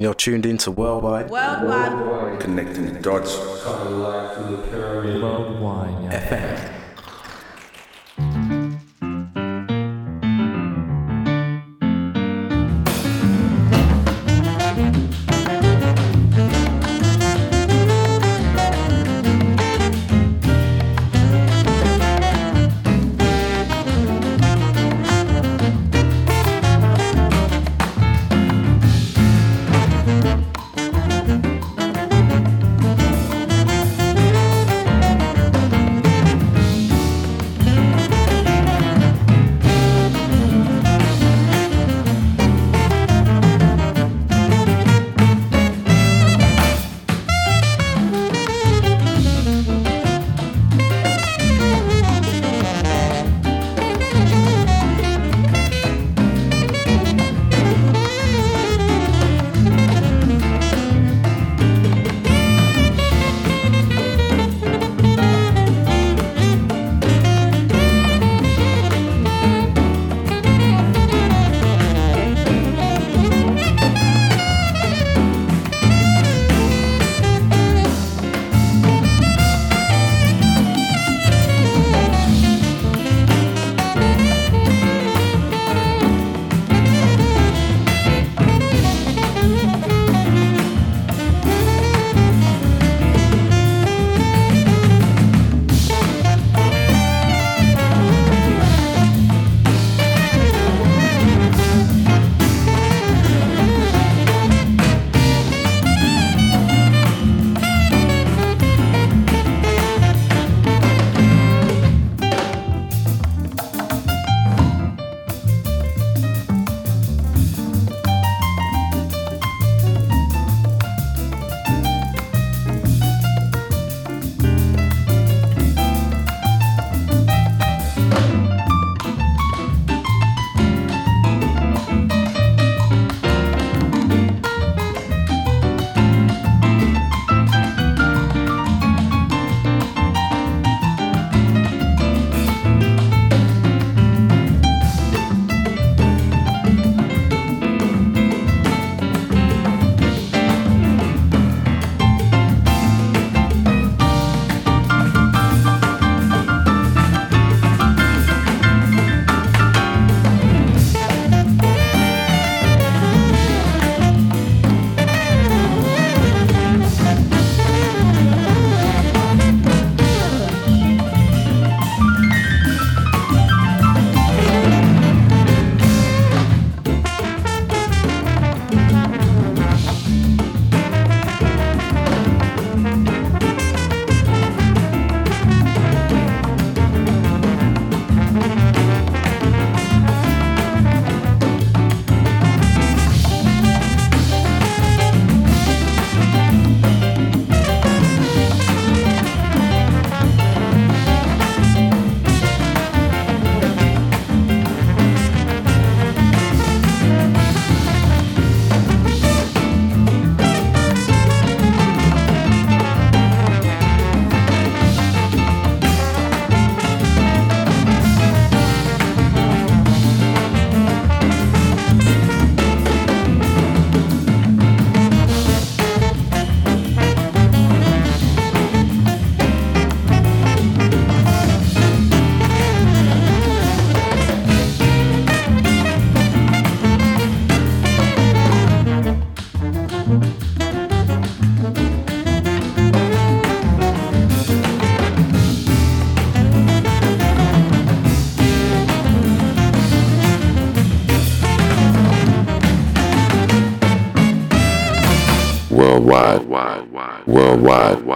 You're tuned into Worldwide Worldwide. Connecting the dots. Worldwide FM. Worldwide. Worldwide. Worldwide.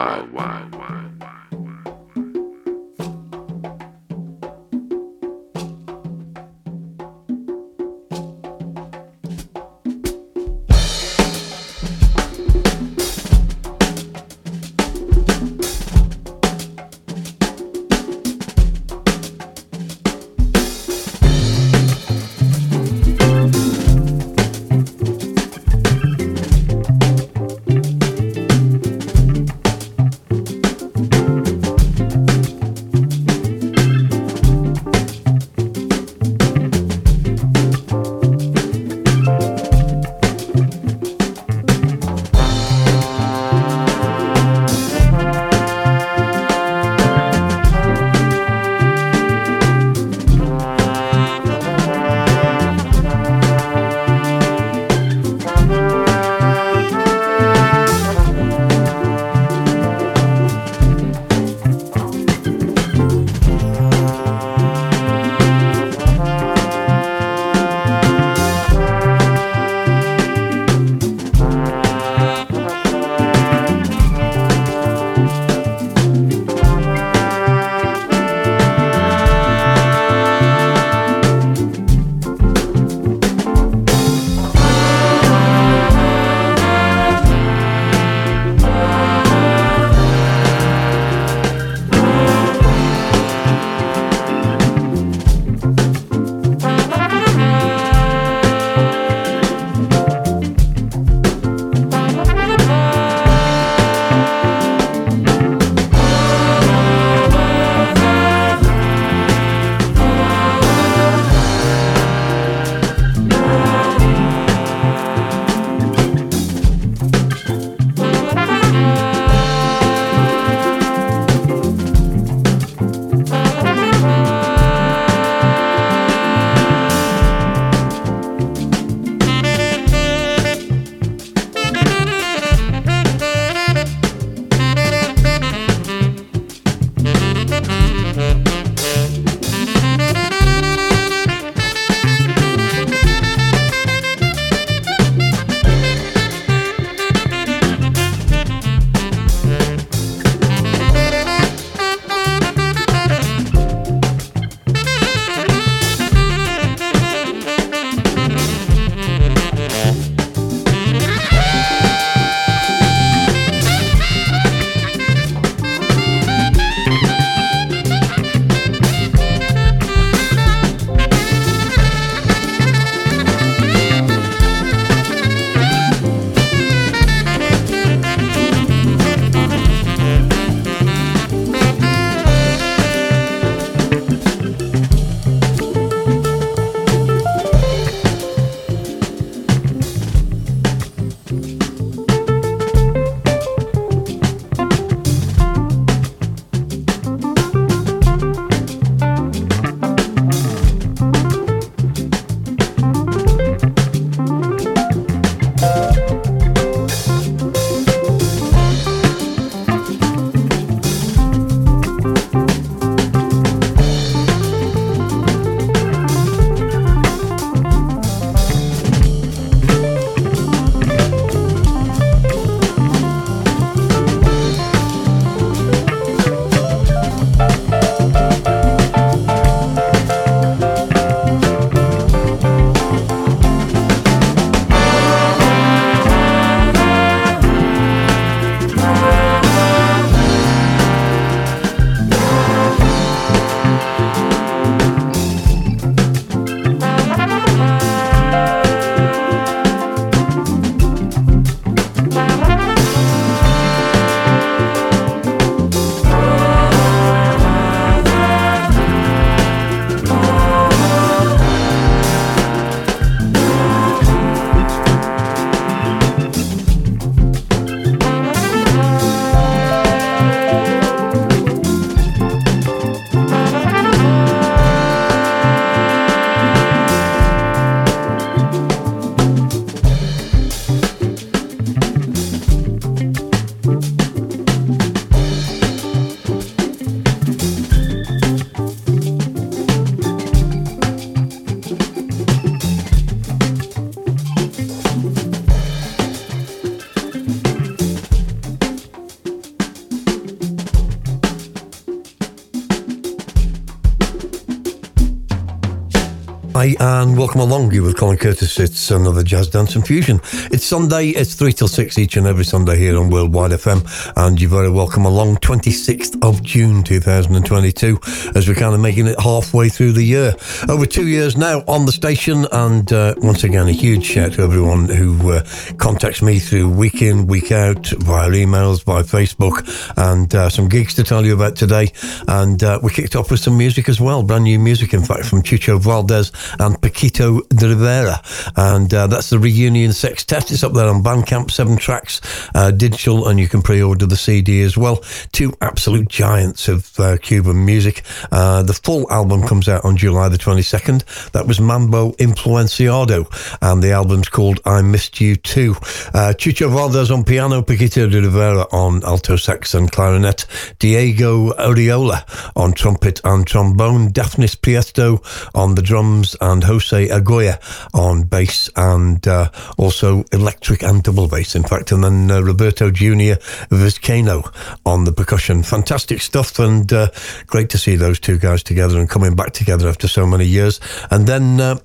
Hi, and welcome along. You with Colin Curtis. It's another Jazz Dance and Fusion. It's Sunday, it's 3 till 6 each and every Sunday here on Worldwide FM, and you're very welcome along 26th of June 2022 as we're kind of making it halfway through the year. Over two years now on the station, and uh, once again, a huge shout to everyone who uh, contacts me through week in, week out, via emails, via Facebook, and uh, some gigs to tell you about today. And uh, we kicked off with some music as well, brand new music, in fact, from Chucho Valdés and Paquito de Rivera. And uh, that's the Reunion Sextet. It's up there on Bandcamp, seven tracks, uh, digital, and you can pre order the CD as well. Two absolute giants of uh, Cuban music. Uh, the full album comes out on July the 22nd. That was Mambo Influenciado, and the album's called I Missed You Too. Uh, Chucho Valdés on piano, Paquito de Rivera on alto sax and clarinet, Diego Urcola on trumpet and trombone, Dafnis Prieto on the drums, and Jose Agoya on bass and uh, also electric and double bass, in fact. And then uh, Roberto Jr. Vizcaino on the percussion. Fantastic stuff and uh, great to see those two guys together and coming back together after so many years. And then a uh,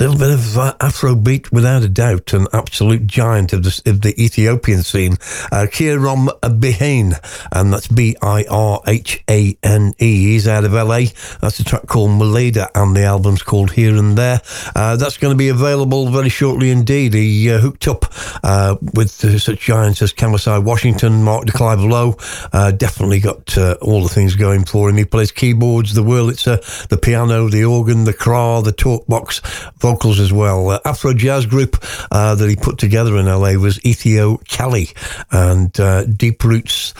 little bit of uh, Afrobeat, without a doubt, an absolute giant of the, of the Ethiopian scene, uh, Kibrom Birhane, and that's B I R H A N E. He's out of LA. That's a track called Muleda, and the album's called Here and there. Uh, that's going to be available very shortly indeed. He uh, hooked up with such giants as Kamasi Washington, Mark DeClive Lowe. Definitely got uh, all the things going for him. He plays keyboards, the Wurlitzer, the piano, the organ, the krar, the talk box, vocals as well. Uh, Afro jazz group uh, that he put together in LA was Ethio Cali and uh, deep roots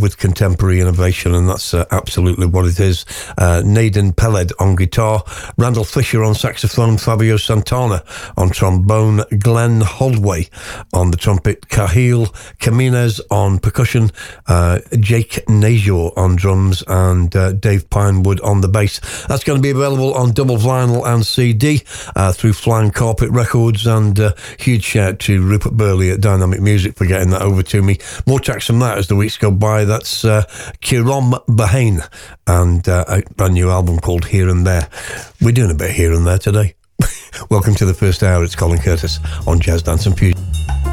with contemporary innovation, and that's absolutely what it is. Nadav Peled on guitar, Randall Fisher on on saxophone, Fabio Santana on trombone, Glenn Holdway on the trumpet, Kahil Camines on percussion, uh, Jake Najor on drums, and uh, Dave Pinewood on the bass. That's going to be available on double vinyl and CD uh, through Flying Carpet Records. And uh, huge shout to Rupert Burley at Dynamic Music for getting that over to me. More tracks from that as the weeks go by. That's uh, Kibrom Birhane and uh, a brand new album called Here and There. We're doing a bit here and there today. Welcome to the first hour. It's Colin Curtis on Jazz Dance and Fusion.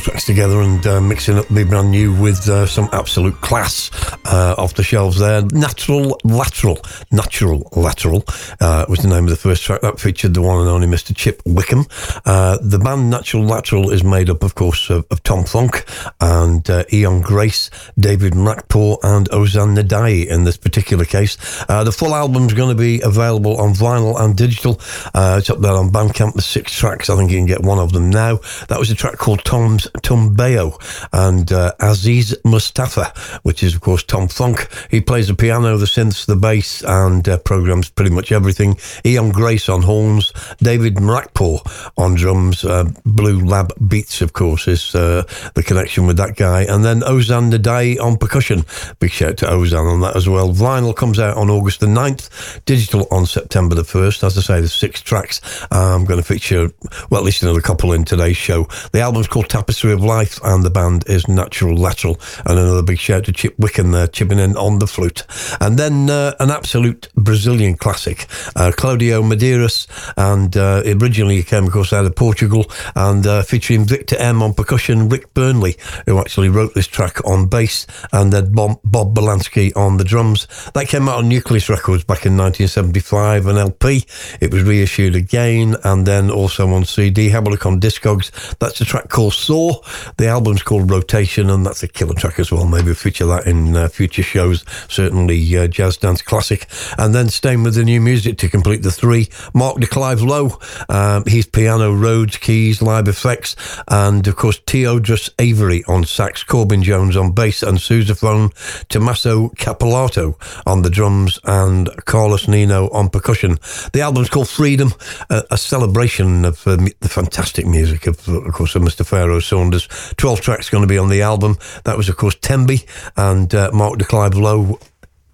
Tracks together and uh, mixing up the brand new with uh, some absolute class uh, off the shelves there. Natural Lateral. Natural Lateral uh, was the name of the first track. That featured the one and only Mr. Chip Wickham. Uh, the band Natural Lateral is made up, of course, of, of Tom Funk and uh, Ian Grace, David And Ozan Nadai in this particular case. Uh, the full album's going to be available on vinyl and digital. Uh, it's up there on Bandcamp. The six tracks. I think you can get one of them now. That was a track called Tom's Tumbeo and uh, Aziz Mustafa, which is, of course, Tom Funk. He plays the piano, the synths, the bass, and uh, programs pretty much everything. Ian Grace on horns, David Mrakpor on drums, uh, Blue Lab Beats, of course, is uh, the connection with that guy. And then Ozan Nadai on percussion. Big shout to Ozan on that as well. Vinyl comes out on August the 9th, digital on September the 1st. As I say, there's six tracks. I'm going to feature, well, at least another couple in today's show. The album's called Tapestry of Life, and the band is Natural Lateral. And another big shout to Chip Wickham there, chipping in on the flute. And then uh, an absolute Brazilian classic, uh, Claudio Medeiros, and uh, originally he came, of course, out of Portugal, and uh, featuring Victor M on percussion, Rick Burnley, who actually wrote this track on bass, and then Bob, Bob Balansky on the drums. That came out on Nucleus Records back in 1975, an LP. It was reissued again, and then also on CD. Have a look on Discogs. That's a track called Saw. The album's called Rotation, and that's a killer track as well. Maybe feature that in uh, future shows. Certainly uh, jazz dance classic. And then staying with the new music to complete the three, Mark de Clive Lowe. Um, he's piano, Rhodes, keys, live effects, and of course Teodros Avery on sax, Corbin Jones on bass and sousaphone, Tommaso Cappellato on the drums, and Carlos Nino on percussion. The album's called Freedom, a, a celebration of uh, the fantastic music of, of course, of Mr. Pharoah Sanders. 12 tracks going to be on the album. That was, of course, Tembi and uh, Mark de Clive Lowe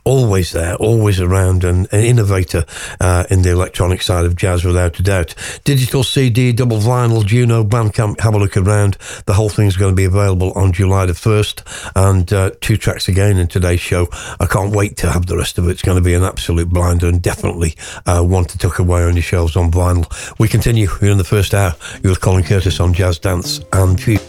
always there, always around, and an innovator uh, in the electronic side of jazz, without a doubt. Digital CD, double vinyl, Juno, Bandcamp, have a look around. The whole thing's going to be available on July the 1st, and uh, two tracks again in today's show. I can't wait to have the rest of it. It's going to be an absolute blinder, and definitely uh, one to tuck away on your shelves on vinyl. We continue here in the first hour. You're with Colin Curtis on Jazz Dance and Future.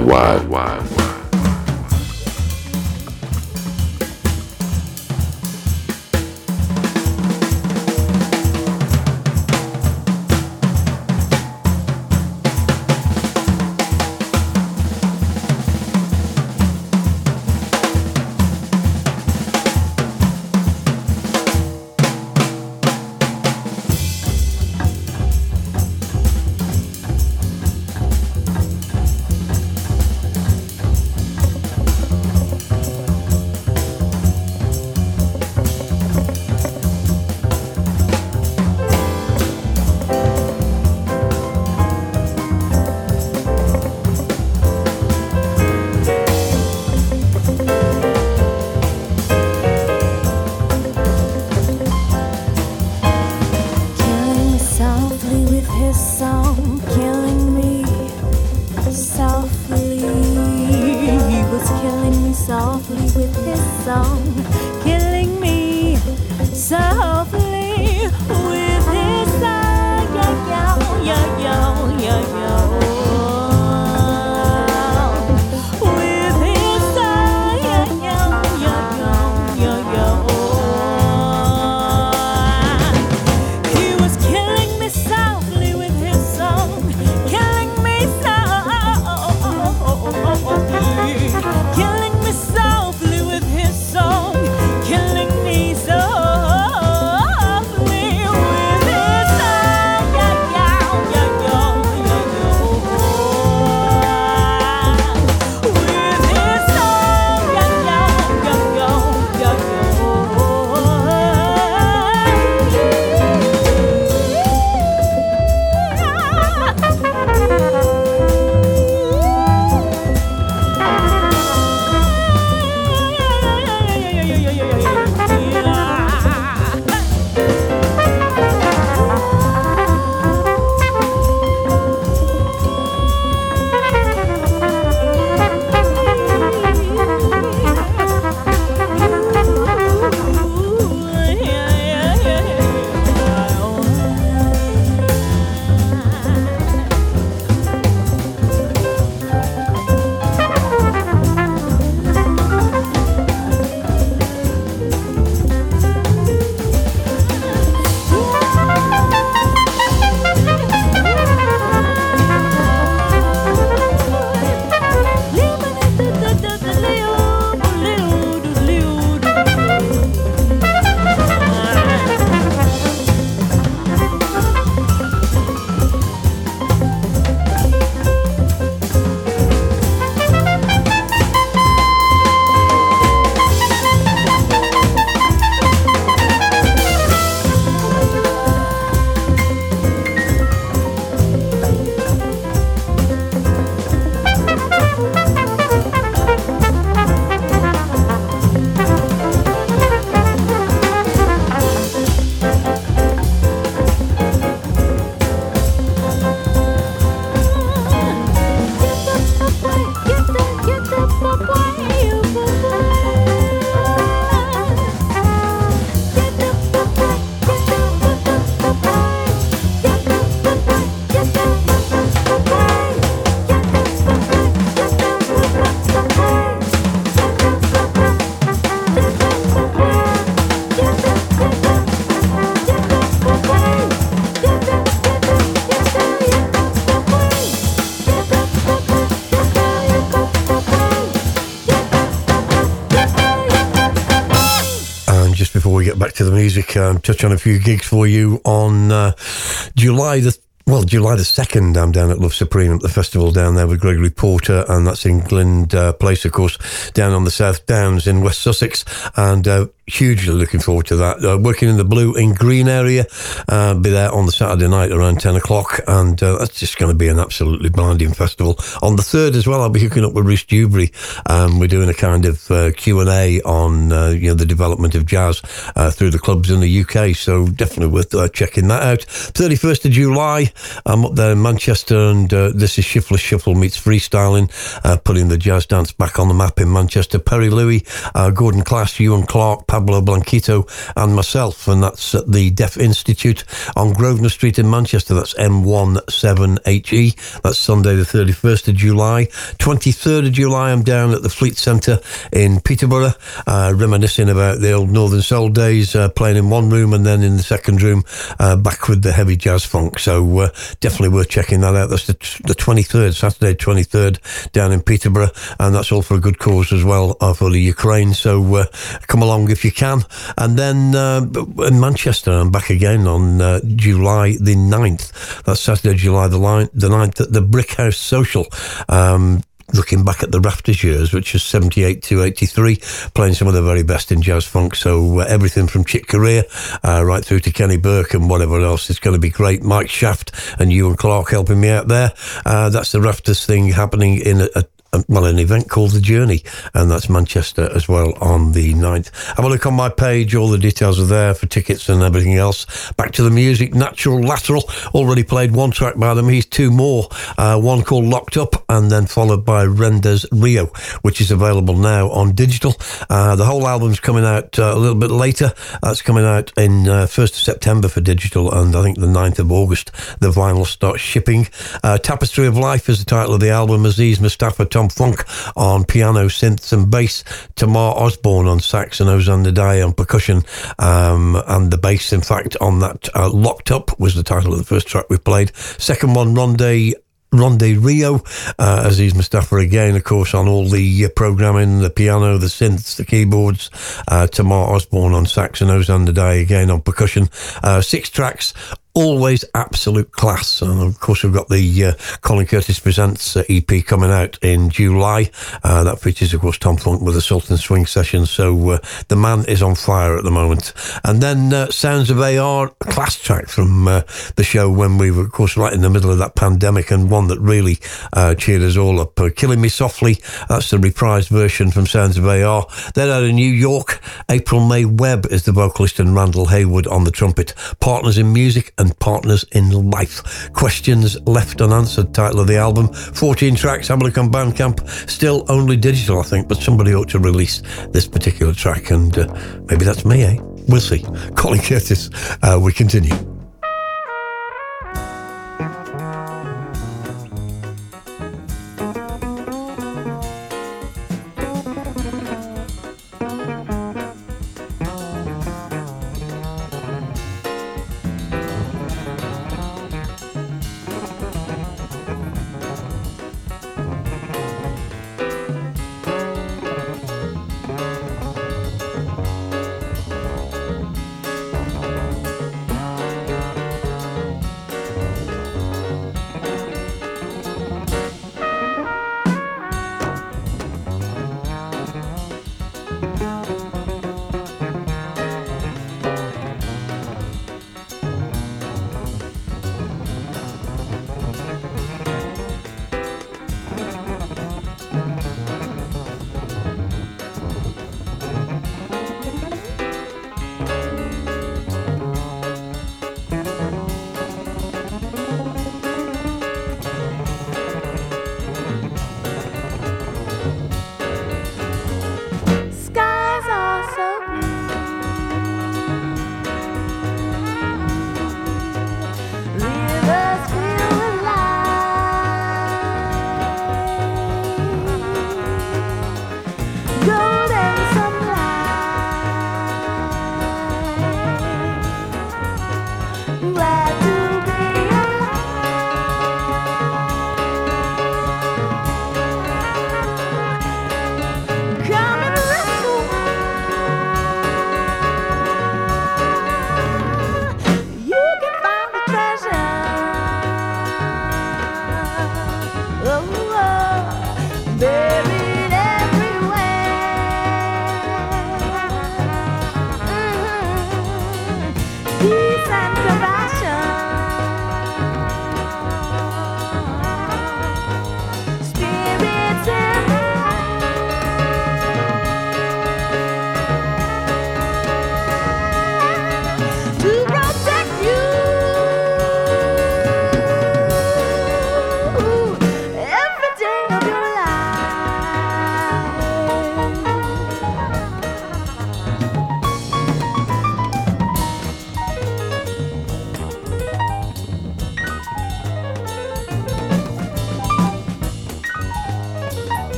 Worldwide, music and touch on a few gigs for you on uh, July the well, July the 2nd, I'm down at Love Supreme at the festival down there with Gregory Porter, and that's in uh, Place, of course, down on the South Downs in West Sussex. And uh, hugely looking forward to that. Uh, working in the blue and green area, uh, be there on the Saturday night around 10 o'clock, and uh, that's just going to be an absolutely blinding festival. On the 3rd as well, I'll be hooking up with Rhys Dewberry. Um, we're doing a kind of uh, Q&A on uh, you know the development of jazz uh, through the clubs in the UK, so definitely worth checking that out. 31st of July, I'm up there in Manchester, and this is Shiftless Shuffle meets freestyling, putting the jazz dance back on the map in Manchester. Perry Louis, Gordon Class, Ewan Clark, Pablo Blanquito and myself, and that's at the Deaf Institute on Grosvenor Street in Manchester. That's M17HE. That's Sunday, the 31st of July. 23rd of July, I'm down at the Fleet Centre in Peterborough, uh, reminiscing about the old Northern Soul days, uh, playing in one room and then in the second room, uh, back with the heavy jazz funk. So uh, definitely worth checking that out. That's the, the 23rd, Saturday 23rd, down in Peterborough, and that's all for a good cause as well uh, for the Ukraine. So uh, come along if you can. And then uh, in Manchester, I'm back again on uh, July the 9th. That's Saturday, July the, line, the 9th at the Brick House Social. Um, looking back at the Rafters years, which is 78 to 83, playing some of the very best in jazz funk. So uh, everything from Chick Corea uh, right through to Keni Burke and whatever else. It's going to be great. Mike Shaft and Ewan Clark helping me out there. Uh, that's the Rafters thing happening in a, a well, an event called The Journey, and that's Manchester as well on the 9th. Have a look on my page, all the details are there for tickets and everything else. Back to the music, Natural Lateral, already played one track by them, he's two more, uh, one called Locked Up, and then followed by Renders Rio, which is available now on digital. Uh, the whole album's coming out uh, a little bit later, that's coming out in 1st uh, of September for digital, and I think the 9th of August, the vinyl starts shipping. Uh, Tapestry of Life is the title of the album, Aziz Mustafa, Tom Funk on piano, synths, and bass, Tamar Osborne on sax, and Ozan Nadai on percussion, um, and the bass, in fact, on that uh, Locked Up was the title of the first track we played. Second one, Ronde Ronde Rio, uh, Aziz Mustafa again, of course, on all the uh, programming, the piano, the synths, the keyboards, uh, Tamar Osborne on sax and Ozan Day again on percussion. Uh, six tracks, always absolute class. And of course, we've got the uh, Colin Curtis Presents uh, EP coming out in July. Uh, that features, of course, Tom Funk with the Sultan Swing session. So uh, the man is on fire at the moment. And then uh, Sounds of AR, class track from uh, the show when we were, of course, right in the middle of that pandemic and one that really cheered us all up. Killing Me Softly, that's the reprised version from Sounds of AR. Then out of New York, April May Webb is the vocalist and Randall Haywood on the trumpet. Partners in music and partners in life. Questions left unanswered, title of the album. 14 tracks, have on Bandcamp. Still only digital, I think, but somebody ought to release this particular track, and uh, maybe that's me, eh? We'll see. Colin Curtis, uh, we continue.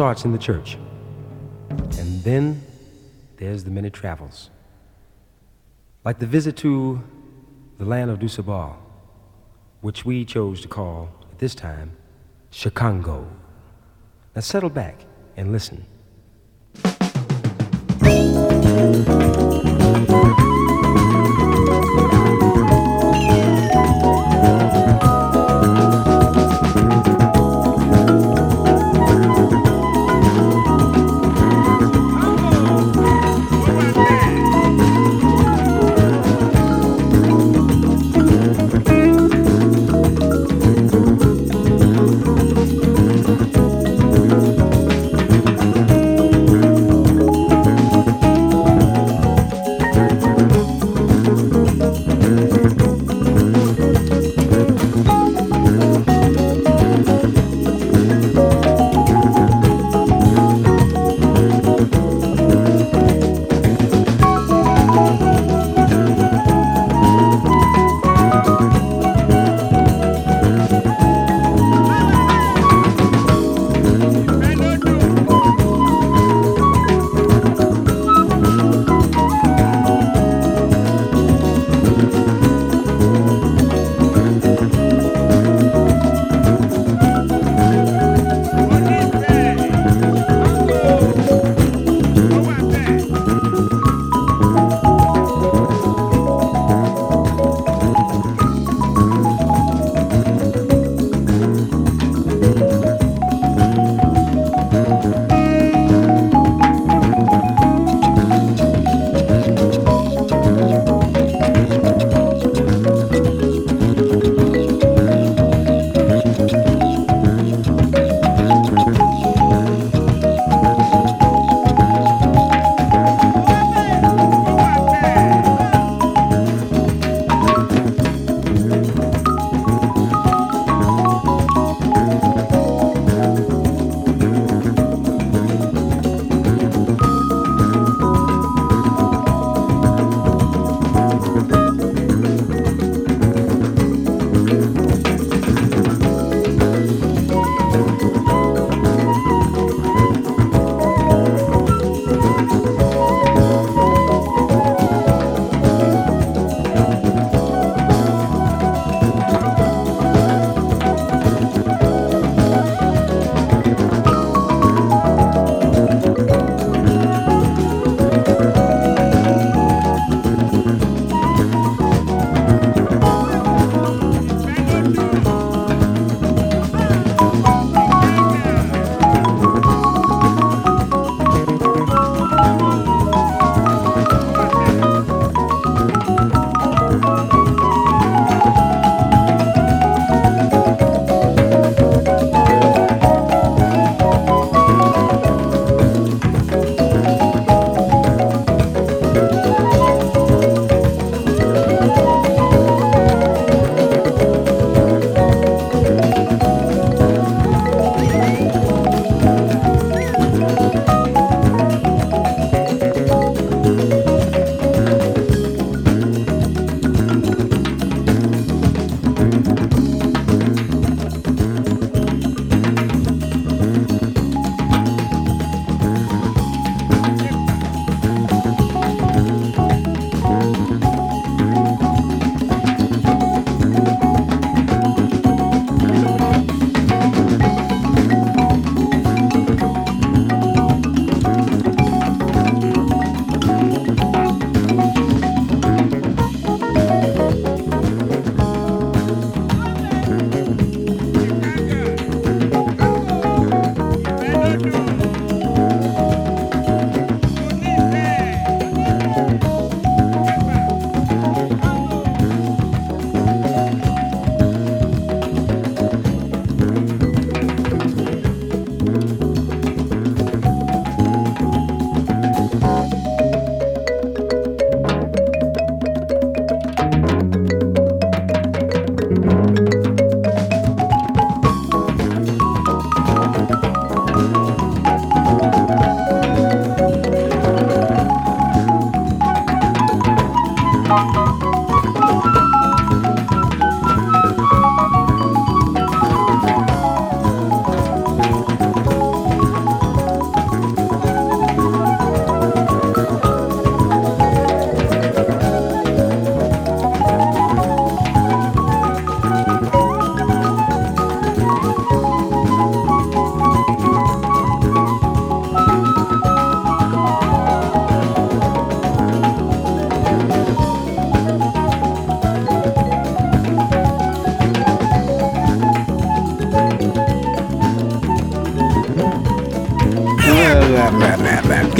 Starts in the church. And then there's the many travels. Like the visit to the land of DuSable, which we chose to call, at this time, Chicago. Now settle back and listen.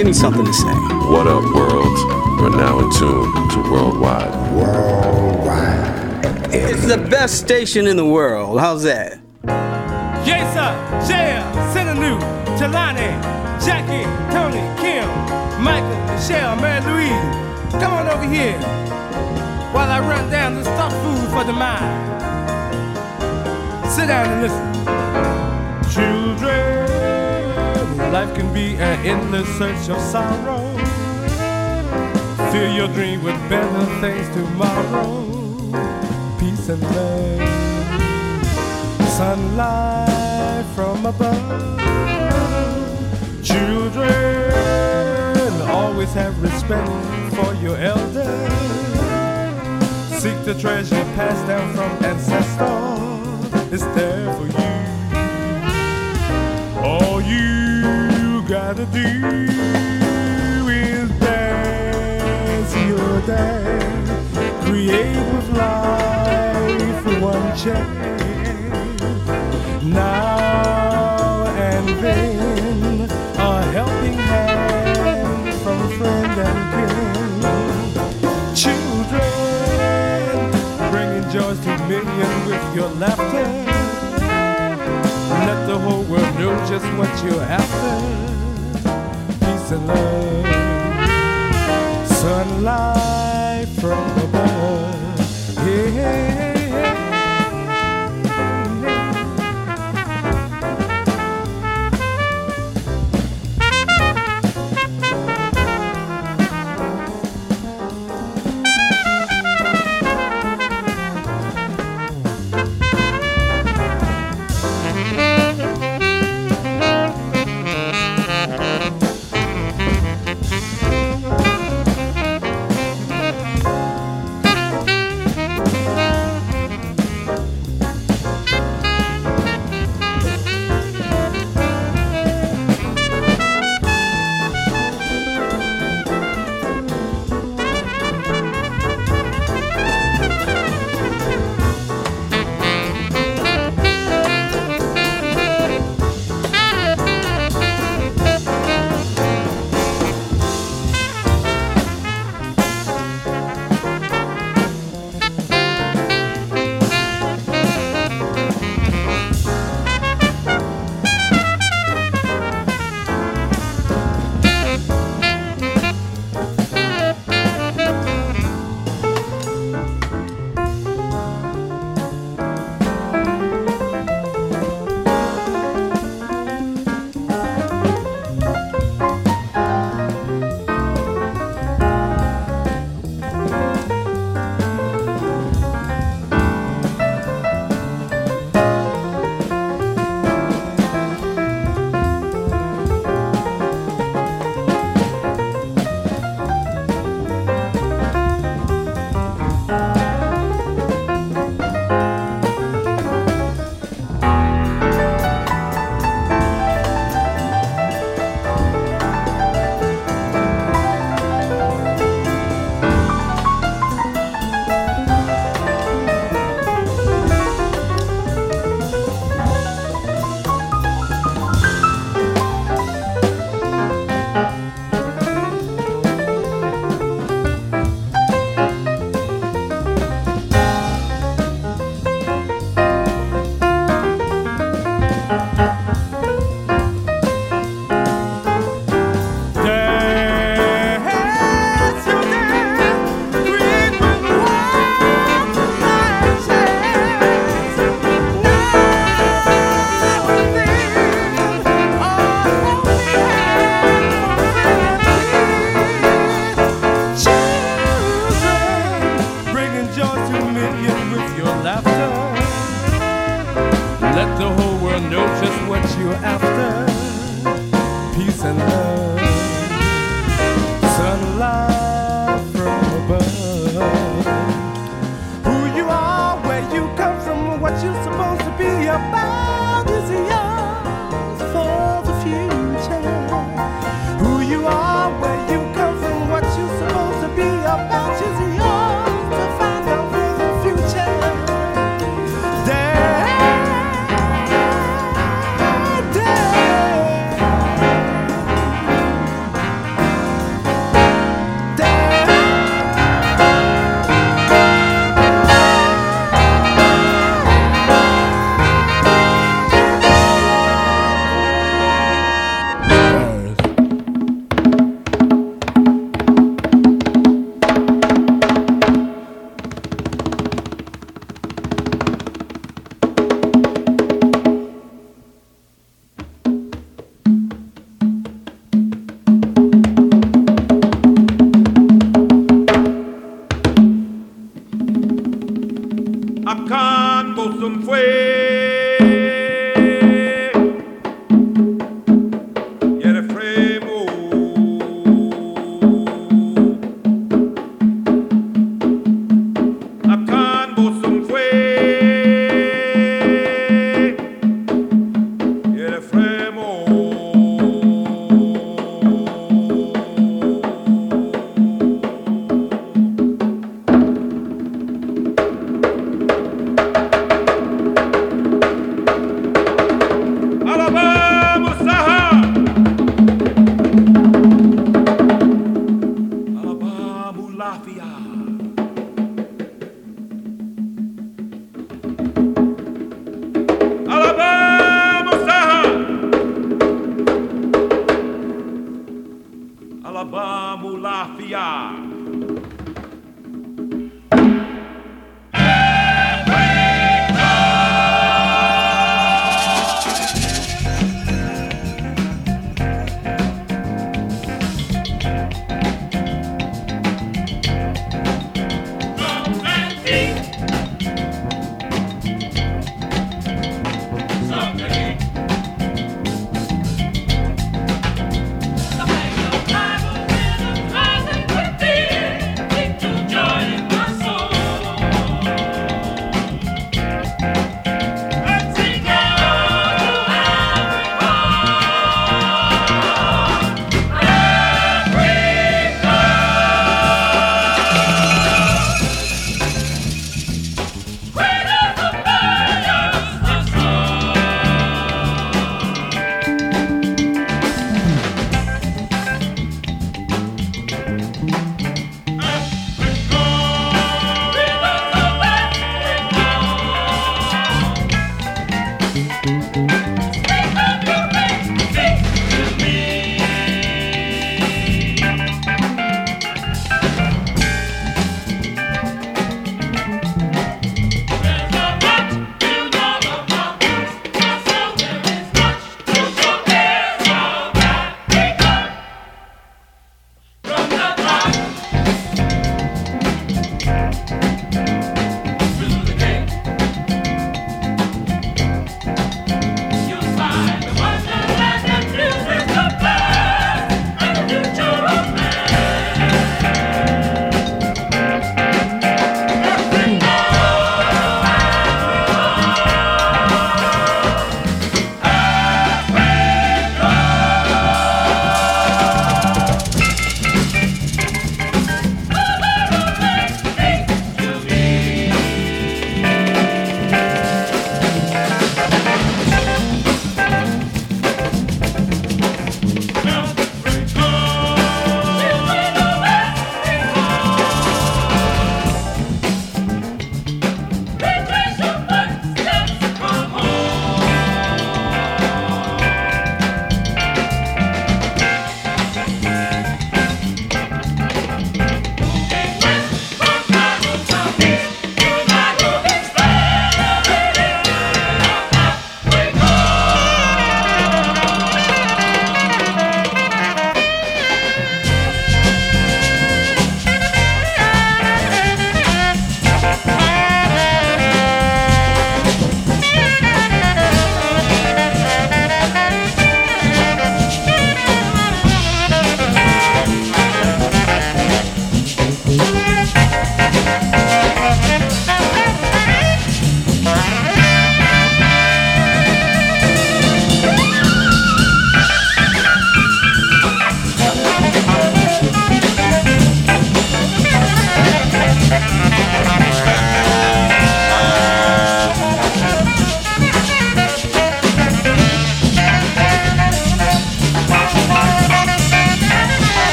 Give me something to say. What up, world? We're now in tune to Worldwide. Worldwide. It's the best station in the world. How's that? Jason, Jaya, Sinanu, Talani, Jackie, Tony, Kim, Michael, Michelle, Mary Louise. Come on over here while I run down the stock food for the mind. Sit down and listen. Life can be an endless search of sorrow. Fill your dream with better things tomorrow. Peace and love, sunlight from above. Children, always have respect for your elders. Seek the treasure passed down from ancestors. It's there gotta do is dance your dance, create with life one chance. Now and then, a helping hand from friend and kin. Children, bringing joy to millions with your laughter. Let the whole world know just what you're after and sunlight from above. Yeah.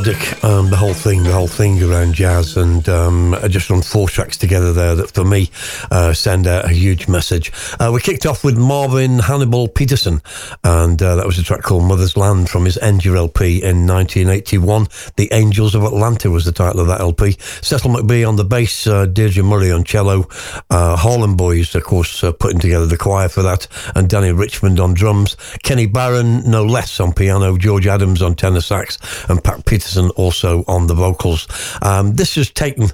Melodic, um, the whole thing, the whole thing around jazz, and um, I just run four tracks together there that for me uh, send out a huge message. Uh, we kicked off with Marvin Hannibal Peterson, and uh, that was a track called Mother's Land from his Enja LP in 1981. The Angels of Atlanta was the title of that LP. Cecil McBee on the bass, uh, Deirdre Murray on cello, uh, Harlem Boys, of course, uh, putting together the choir for that, and Dannie Richmond on drums, Kenny Barron, no less, on piano, George Adams on tenor sax, and Pat Peterson also on the vocals. Um, this is taken,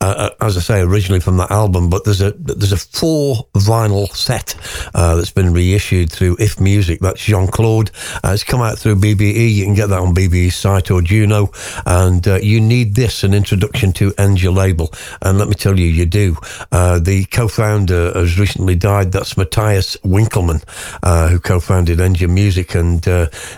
uh, uh, as I say, originally from that album, but there's a there's a four vinyl set uh, that's been reissued through If Music. That's Jean Claude. Uh, it's come out through BBE. You can get that on BBE's site or Juno. And uh, you need this an introduction to Enja Label. And let me tell you, you do. Uh, the co-founder has recently died. That's Matthias Winckelmann, who co-founded Enja Music and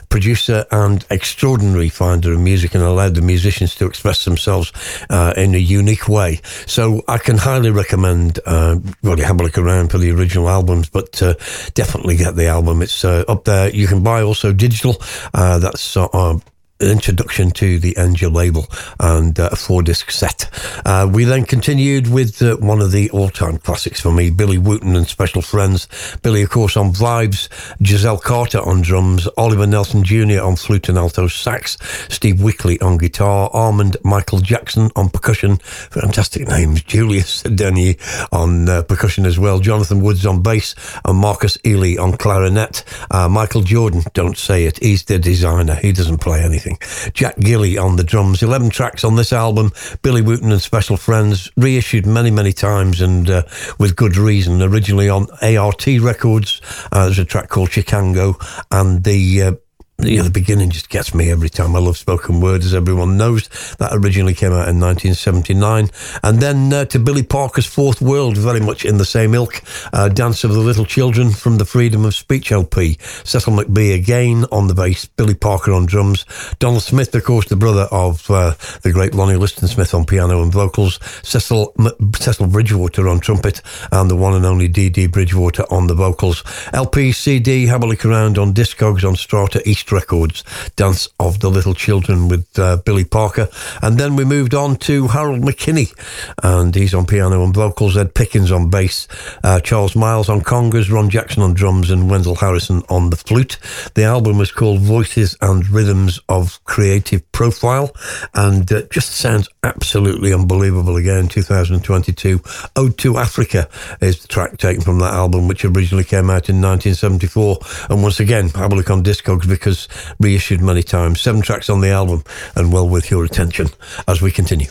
producer and extraordinary finder of music and allowed the musicians to express themselves uh, in a unique way. So I can highly recommend, uh, you have a look around for the original albums, but uh, definitely get the album. It's uh, up there. You can buy also digital. Uh, that's uh, introduction to the Enja label and uh, a four disc set. Uh, we then continued with uh, one of the all time classics for me, Billy Wooten and Special Friends. Billy, of course, on vibes, Giselle Carter on drums, Oliver Nelson Jr. on flute and alto sax, Steve Wickley on guitar, Armand Michael Jackson on percussion. Fantastic names. Julius Denier on uh, percussion as well, Jonathan Woods on bass, and Marcus Ely on clarinet. Uh, Michael Jordan, don't say it, he's the designer. He doesn't play anything anything. Jack Gilly on the drums. 11 tracks on this album. Billy Wooten and Special Friends, reissued many, many times and uh, with good reason. Originally on ART Records, uh, there's a track called Chicago, and the uh, you know, the beginning just gets me every time. I love spoken word, as everyone knows. That originally came out in 1979. And then uh, to Billy Parker's Fourth World, very much in the same ilk. Uh, Dance of the Little Children from the Freedom of Speech LP. Cecil McBee again on the bass, Billy Parker on drums. Donald Smith, of course, the brother of uh, the great Lonnie Liston Smith on piano and vocals. Cecil, M- Cecil Bridgewater on trumpet. And the one and only Dee Bridgewater on the vocals. LP, CD, have a look around on Discogs, on Strata, East Records, Dance of the Little Children with uh, Billy Parker. And then we moved on to Harold McKinney, and he's on piano and vocals, Ed Pickens on bass, uh, Charles Miles on congas, Ron Jackson on drums, and Wendell Harrison on the flute. The album was called Voices and Rhythms of Creative Profile, and uh, just sounds absolutely unbelievable again, 2022. Ode to Africa is the track taken from that album, which originally came out in 1974. And once again, have a look on Discogs because was reissued many times. Seven tracks on the album, and well worth your attention as we continue.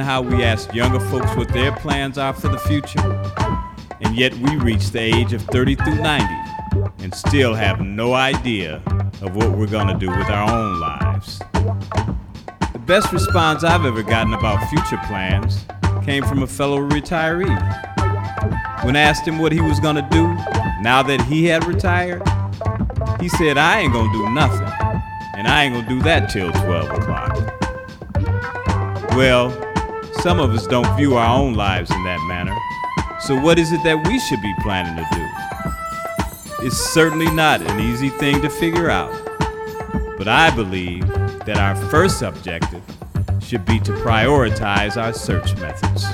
and how we ask younger folks what their plans are for the future. And yet we reach the age of 30 through 90 and still have no idea of what we're going to do with our own lives. The best response I've ever gotten about future plans came from a fellow retiree. When asked him what he was going to do now that he had retired, he said, I ain't going to do nothing, and I ain't going to do that till 12 o'clock. Well, some of us don't view our own lives in that manner. So, what is it that we should be planning to do? It's certainly not an easy thing to figure out. But I believe that our first objective should be to prioritize our search methods.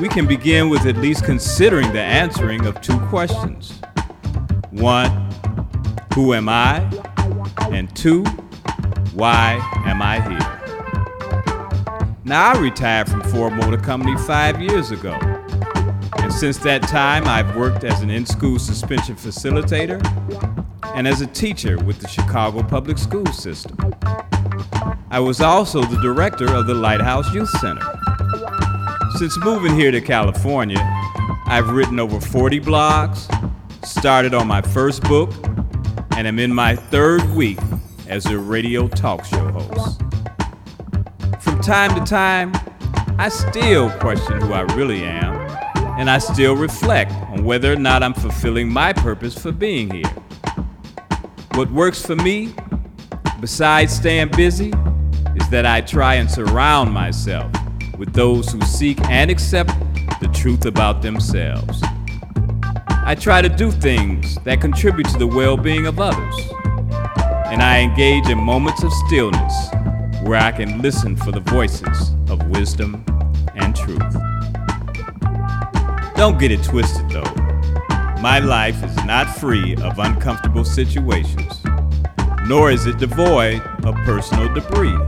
We can begin with at least considering the answering of two questions. One, who am I? And two, why am I here? Now, I retired from Ford Motor Company five years ago. And since that time, I've worked as an in school suspension facilitator and as a teacher with the Chicago Public School System. I was also the director of the Lighthouse Youth Center. Since moving here to California, I've written over 40 blogs, started on my first book, and am in my third week as a radio talk show host. From time to time, I still question who I really am, and I still reflect on whether or not I'm fulfilling my purpose for being here. What works for me, besides staying busy, is that I try and surround myself with those who seek and accept the truth about themselves. I try to do things that contribute to the well being of others, and I engage in moments of stillness where I can listen for the voices of wisdom and truth. Don't get it twisted though. My life is not free of uncomfortable situations, nor is it devoid of personal debris.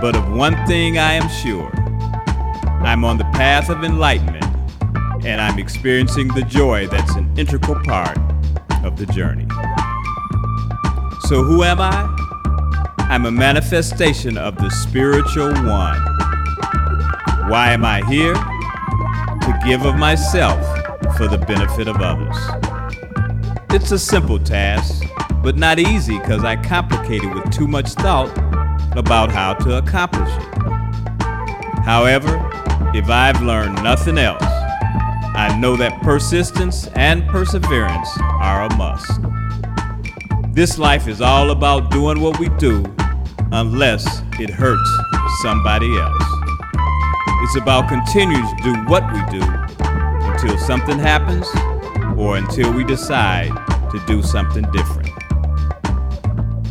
But of one thing I am sure I'm on the path of enlightenment, and I'm experiencing the joy that's an integral part of the journey. So, who am I? I'm a manifestation of the spiritual one. Why am I here? To give of myself for the benefit of others. It's a simple task, but not easy because I complicate it with too much thought about how to accomplish it. However, if I've learned nothing else, I know that persistence and perseverance are a must. This life is all about doing what we do unless it hurts somebody else. It's about continuing to do what we do until something happens or until we decide to do something different.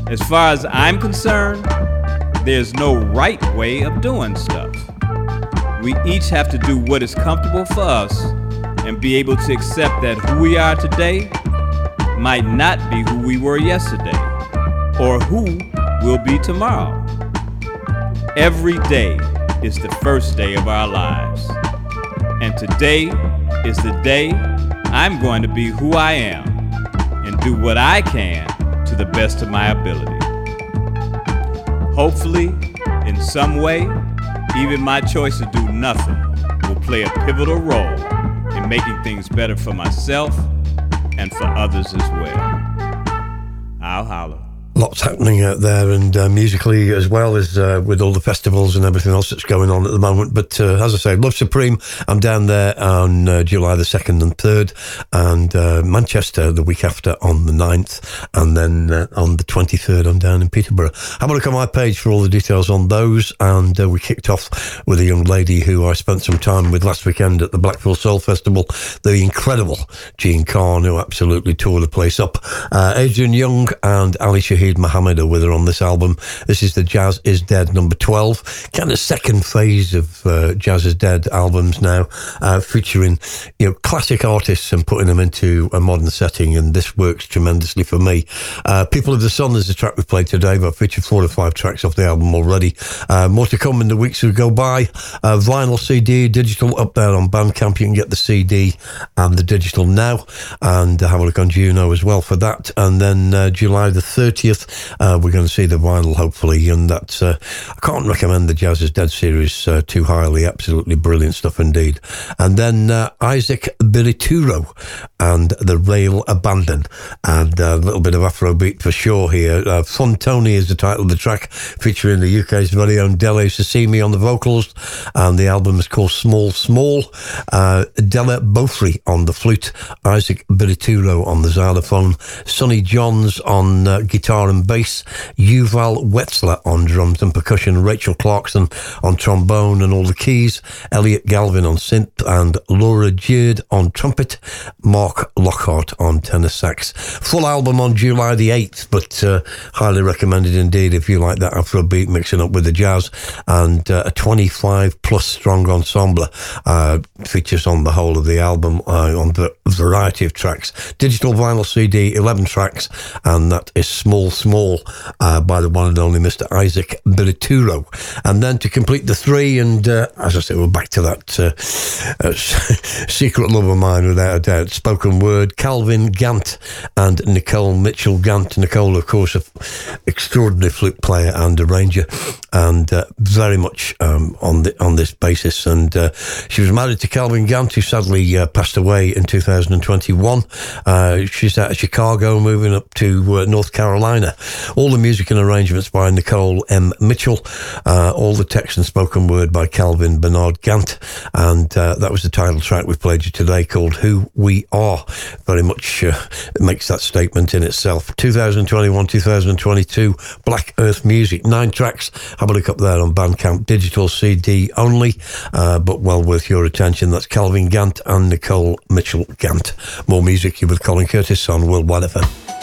As far as I'm concerned, there's no right way of doing stuff. We each have to do what is comfortable for us and be able to accept that who we are today might not be who we were yesterday or who will be tomorrow. Every day is the first day of our lives. And today is the day I'm going to be who I am and do what I can to the best of my ability. Hopefully, in some way, even my choice to do nothing will play a pivotal role in making things better for myself and for others as well. I'll holler. Lots happening out there, and uh, musically as well as uh, with all the festivals and everything else that's going on at the moment. But uh, as I say, Love Supreme, I'm down there on uh, July the 2nd and 3rd, and uh, Manchester the week after on the 9th, and then uh, on the 23rd, I'm down in Peterborough. Have a look at my page for all the details on those. And we kicked off with a young lady who I spent some time with last weekend at the Blackpool Soul Festival, the incredible Jean Carn, who absolutely tore the place up. Adrian Younge and Ali Shaheed Muhammad are with her on this album. This is the Jazz is Dead number 12, kind of second phase of uh, Jazz is Dead albums now, uh, featuring you know classic artists and putting them into a modern setting, and this works tremendously for me. Uh, People of the Sun is the track we played today, but I've featured four or five tracks off the album already. Uh, more to come in the weeks that go by. Uh, vinyl CD, digital up there on Bandcamp. You can get the CD and the digital now, and have a look on Juno as well for that. And then uh, July the 30th, uh, we're going to see the vinyl, hopefully. And that's, uh, I can't recommend the Jazz is Dead series uh, too highly. Absolutely brilliant stuff indeed. And then uh, Isaac Birituro and the Rail Abandon. And a little bit of Afrobeat for sure here. Uh, Tony is the title of the track, featuring the UK's very own Dele Sosimi on the vocals. And the album is called Small Small. Uh, Della Beaufry on the flute, Isaac Birituro on the xylophone, Sonny Johns on uh, guitar guitar and bass, Yuval Wetzler on drums and percussion, Rachel Clarkson on trombone and all the keys, Elliot Galvin on synth, and Laura Jurd on trumpet, Mark Lockheart on tenor sax. Full album on July the 8th, but uh, highly recommended indeed if you like that Afrobeat mixing up with the jazz and uh, a 25 plus strong ensemble uh, features on the whole of the album uh, on the variety of tracks. Digital vinyl CD, 11 tracks, and that is Small Small uh, by the one and only Mr. Isaac Birituro. And then to complete the three, and uh, as I say, we're back to that uh, uh, secret love of mine without a doubt. Spoken word, Calvin Gant and Nicole Mitchell Gant. Nicole, of course, an extraordinary flute player and arranger, and uh, very much um, on the on this basis. And uh, she was married to Calvin Gant, who sadly passed away in 2021. Uh, she's out of Chicago, moving up to uh, North Carolina. All the music and arrangements by Nicole M. Mitchell. Uh, all the text and spoken word by Calvin Bernard Gant. And uh, that was the title track we played you today called Who We Are. Very much uh, makes that statement in itself. 2021, 2022, Black Earth Music. Nine tracks. Have a look up there on Bandcamp. Digital CD only, uh, but well worth your attention. That's Calvin Gant and Nicole Mitchell Gant. More music here with Colin Curtis on Worldwide FM.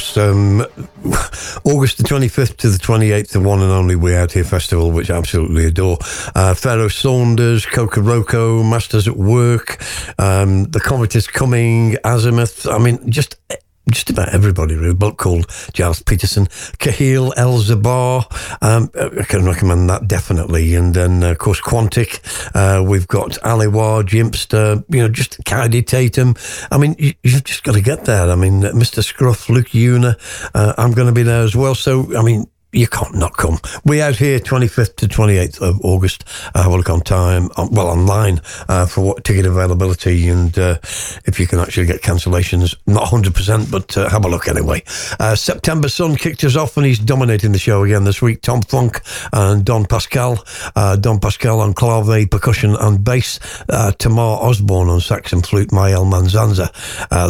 Course, um, August the 25th to the 28th, the one and only We Out Here Festival, which I absolutely adore. Uh, Pharoah Sanders, Coco Roco, Masters at Work, um, The Comet is Coming, Azimuth. I mean, just just about everybody, really. A bloke called Gilles Peterson, Kahil El Zabar. Um, I can recommend that definitely. And then, uh, of course, Quantic. Uh, we've got Aliwar, Jimpster, you know, just Kaidi Tatham. I mean, you, you've just got to get there. I mean, Mr. Scruff, Luke Una. Uh, I'm going to be there as well. So, I mean, you can't not come. We out here 25th to 28th of August. Uh, have a look on time, on, well, online uh, for what ticket availability and uh, if you can actually get cancellations. Not 100%, but uh, have a look anyway. Uh, September Sun kicked us off and he's dominating the show again this week. Tom Funk and Don Pascal. Uh, Don Pascal on clave, percussion and bass. Uh, Tamar Osborne on sax and flute. Mael Manzanza,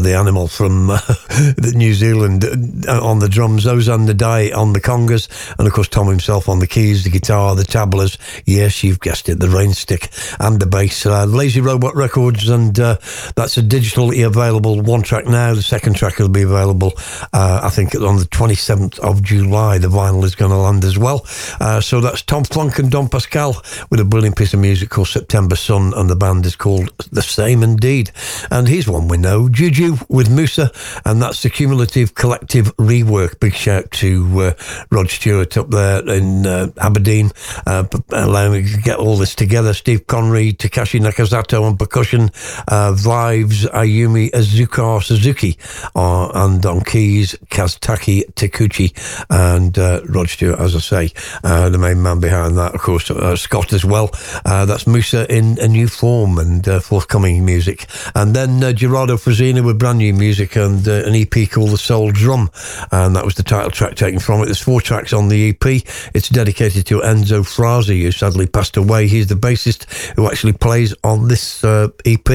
the animal from New Zealand on the drums. Ozan Nadai on the congas. And of course, Tom himself on the keys, the guitar, the tablas. Yes, you've guessed it, the rain stick and the bass. Uh, Lazy Robot Records, and uh, that's a digitally available one track now. The second track will be available, uh, I think, on the 27th of July. The vinyl is going to land as well. Uh, so that's Tom Flunk and Don Pascal with a brilliant piece of music called September Sun, and the band is called The Same Indeed. And here's one we know Juju with Musa, and that's the cumulative collective rework. Big shout to uh, Rod Stewart up there in uh, Aberdeen, uh, allowing me to get all this together. Steve Connery, Takashi Nakazato on percussion, uh, Ayumi Azuka Suzuki, uh, and on keys, Kazutaki Takuchi, and uh, Rod Stewart, as I say, uh, the main man behind that, of course, uh, Scott as well. Uh, that's Musa in a new form and forthcoming music. And then Gerardo Frisina with brand new music and an EP called The Soul Drum, and that was the title track taken from it. There's four tracks on the EP. It's dedicated to Enzo Frazi, who sadly passed away. He's the bassist who actually plays on this uh, EP.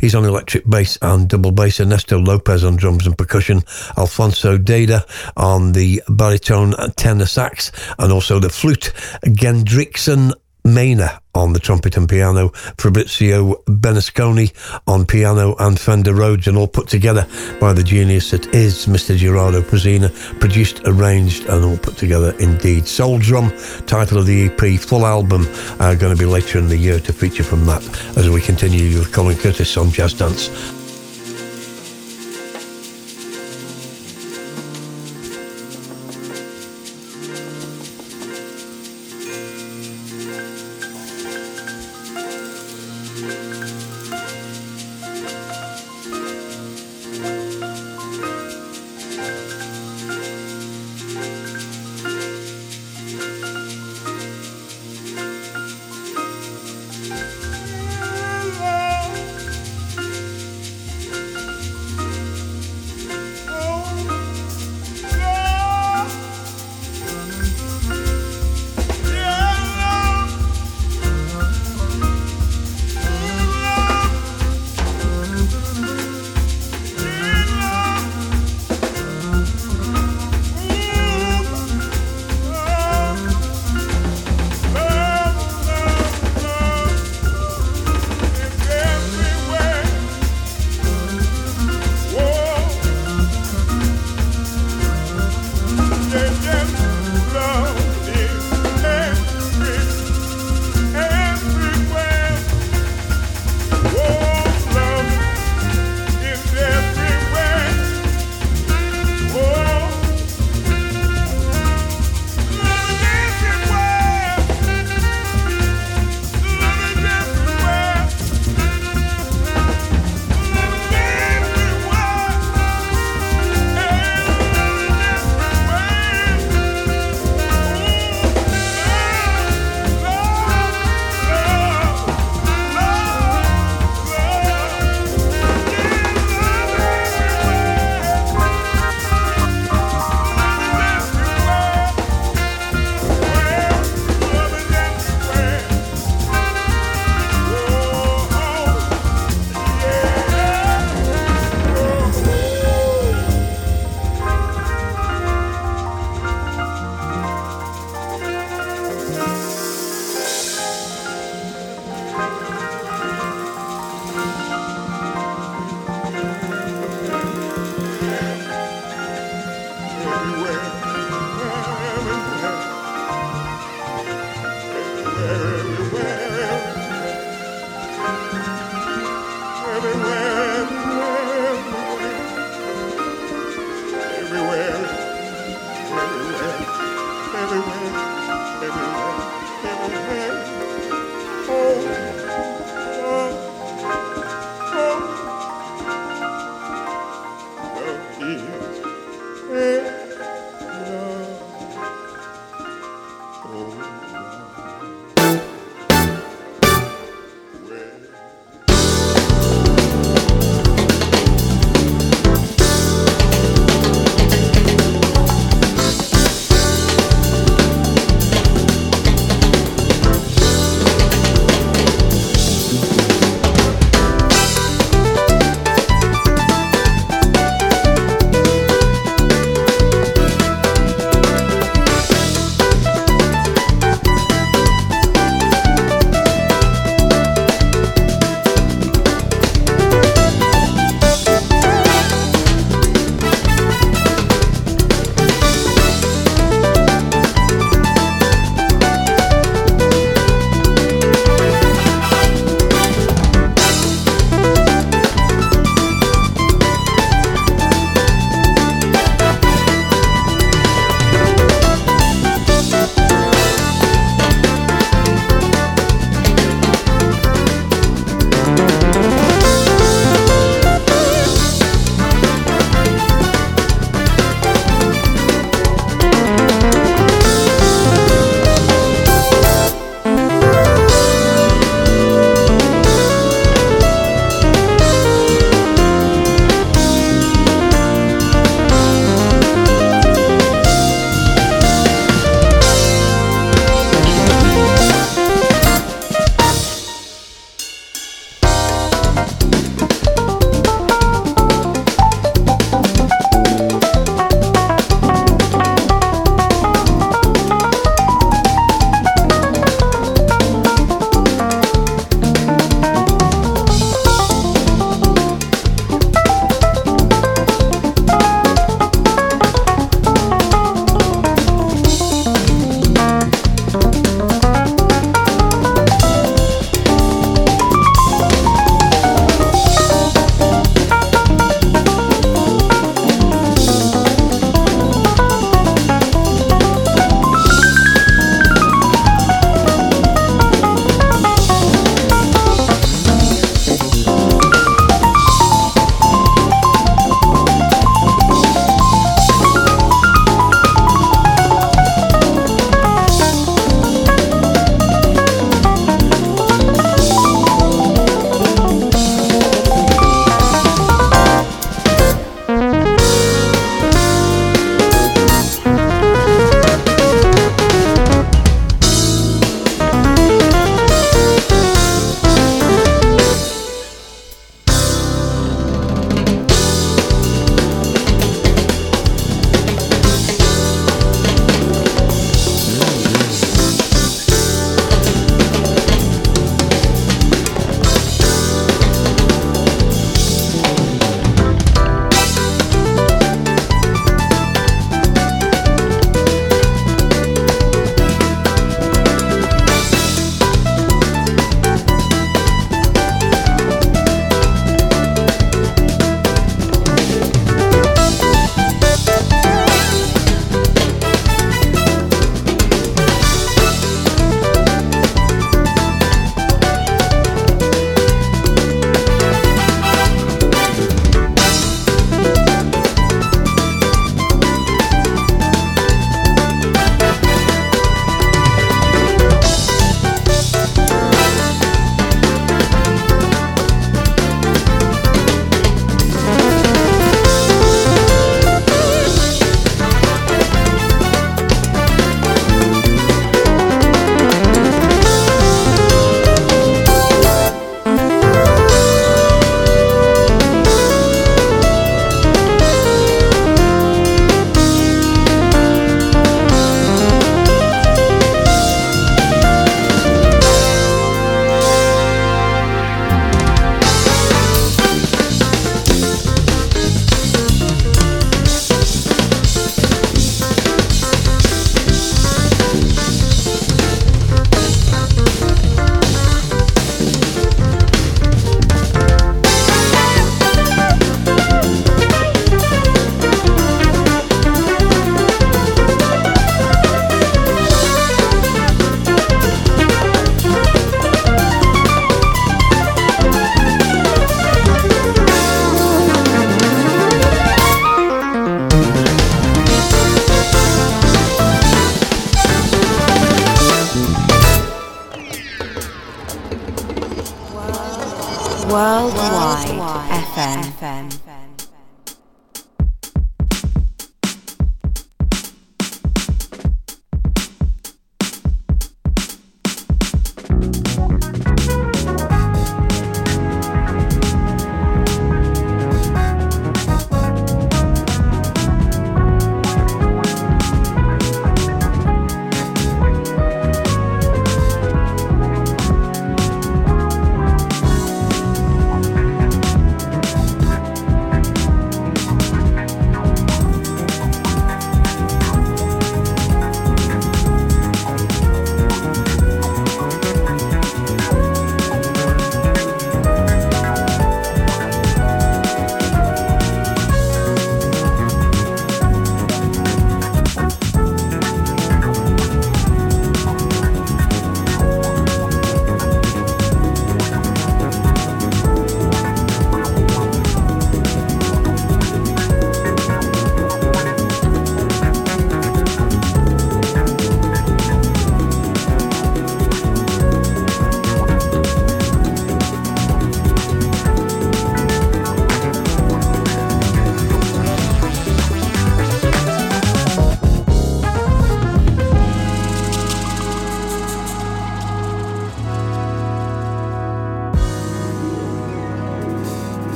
He's on electric bass and double bass. Ernesto Lopez on drums and percussion. Alfonso Deidda on the baritone tenor sax, and also the flute. Gendrickson Mena on the trumpet and piano, Fabrizio Benasconi on piano and Fender Rhodes, and all put together by the genius that is Mr. Gerardo Frisina, produced, arranged, and all put together indeed. Soul Drum, title of the EP, full album, uh, going to be later in the year to feature from that as we continue with Colin Curtis on Jazz Dance.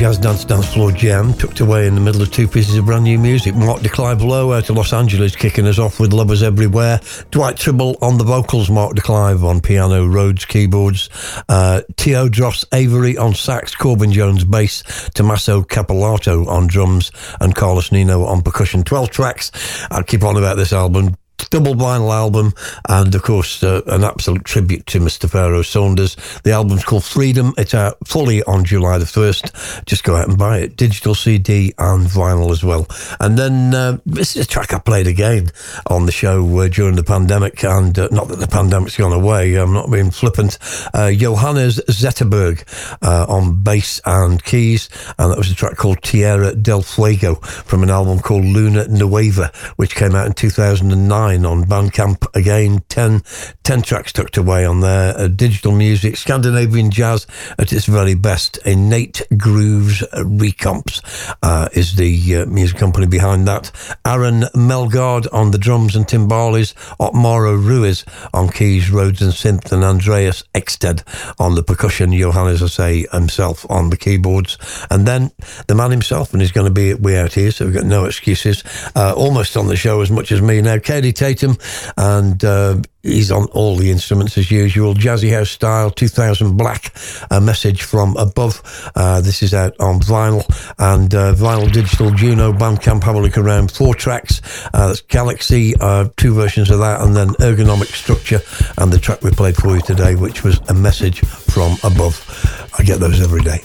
Jazz Dance Dance Floor Jam, tucked away in the middle of two pieces of brand new music. Mark de Clive-Lowe out of Los Angeles kicking us off with Lovers Everywhere. Dwight Tribble on the vocals, Mark de Clive on piano, Rhodes keyboards, uh, Teodros Avery on sax, Corbin Jones bass, Tommaso Cappellato on drums, and Carlos Nino on percussion. 12 tracks. I'll keep on about this album double vinyl album, and of course, uh, an absolute tribute to Mr. Pharoah Sanders. The album's called Freedom. It's out fully on July the 1st. Just go out and buy it. Digital CD and vinyl as well. And then uh, this is a track I played again on the show uh, during the pandemic, and uh, not that the pandemic's gone away, I'm not being flippant. Uh, Johannes Zetterberg uh, on bass and keys, and that was a track called Tierra del Fuego from an album called Luna Nueva, which came out in 2009 on Bandcamp. Again, 10, 10 tracks tucked away on there. Uh, digital music, Scandinavian jazz at its very best. Innate Grooves Recomps uh, is the uh, music company behind that. Aaron Melgard on the drums and timbales, Otmaro Ruiz on keys, Rhodes and synth, and Andreas Eksted on the percussion. Johannes, I say, himself on the keyboards. And then the man himself, and he's going to be We Out Here, so we've got no excuses. Uh, almost on the show as much as me now. Kaidi Tatham, and uh, he's on all the instruments as usual. Jazzy House style, 2000 Black, a message from above. Uh, this is out on vinyl and uh, vinyl digital Juno Bandcamp. Have a look around. Four tracks. Uh, that's Galaxy, uh, two versions of that, and then Ergonomic Structure, and the track we played for you today, which was a message from above. I get those every day.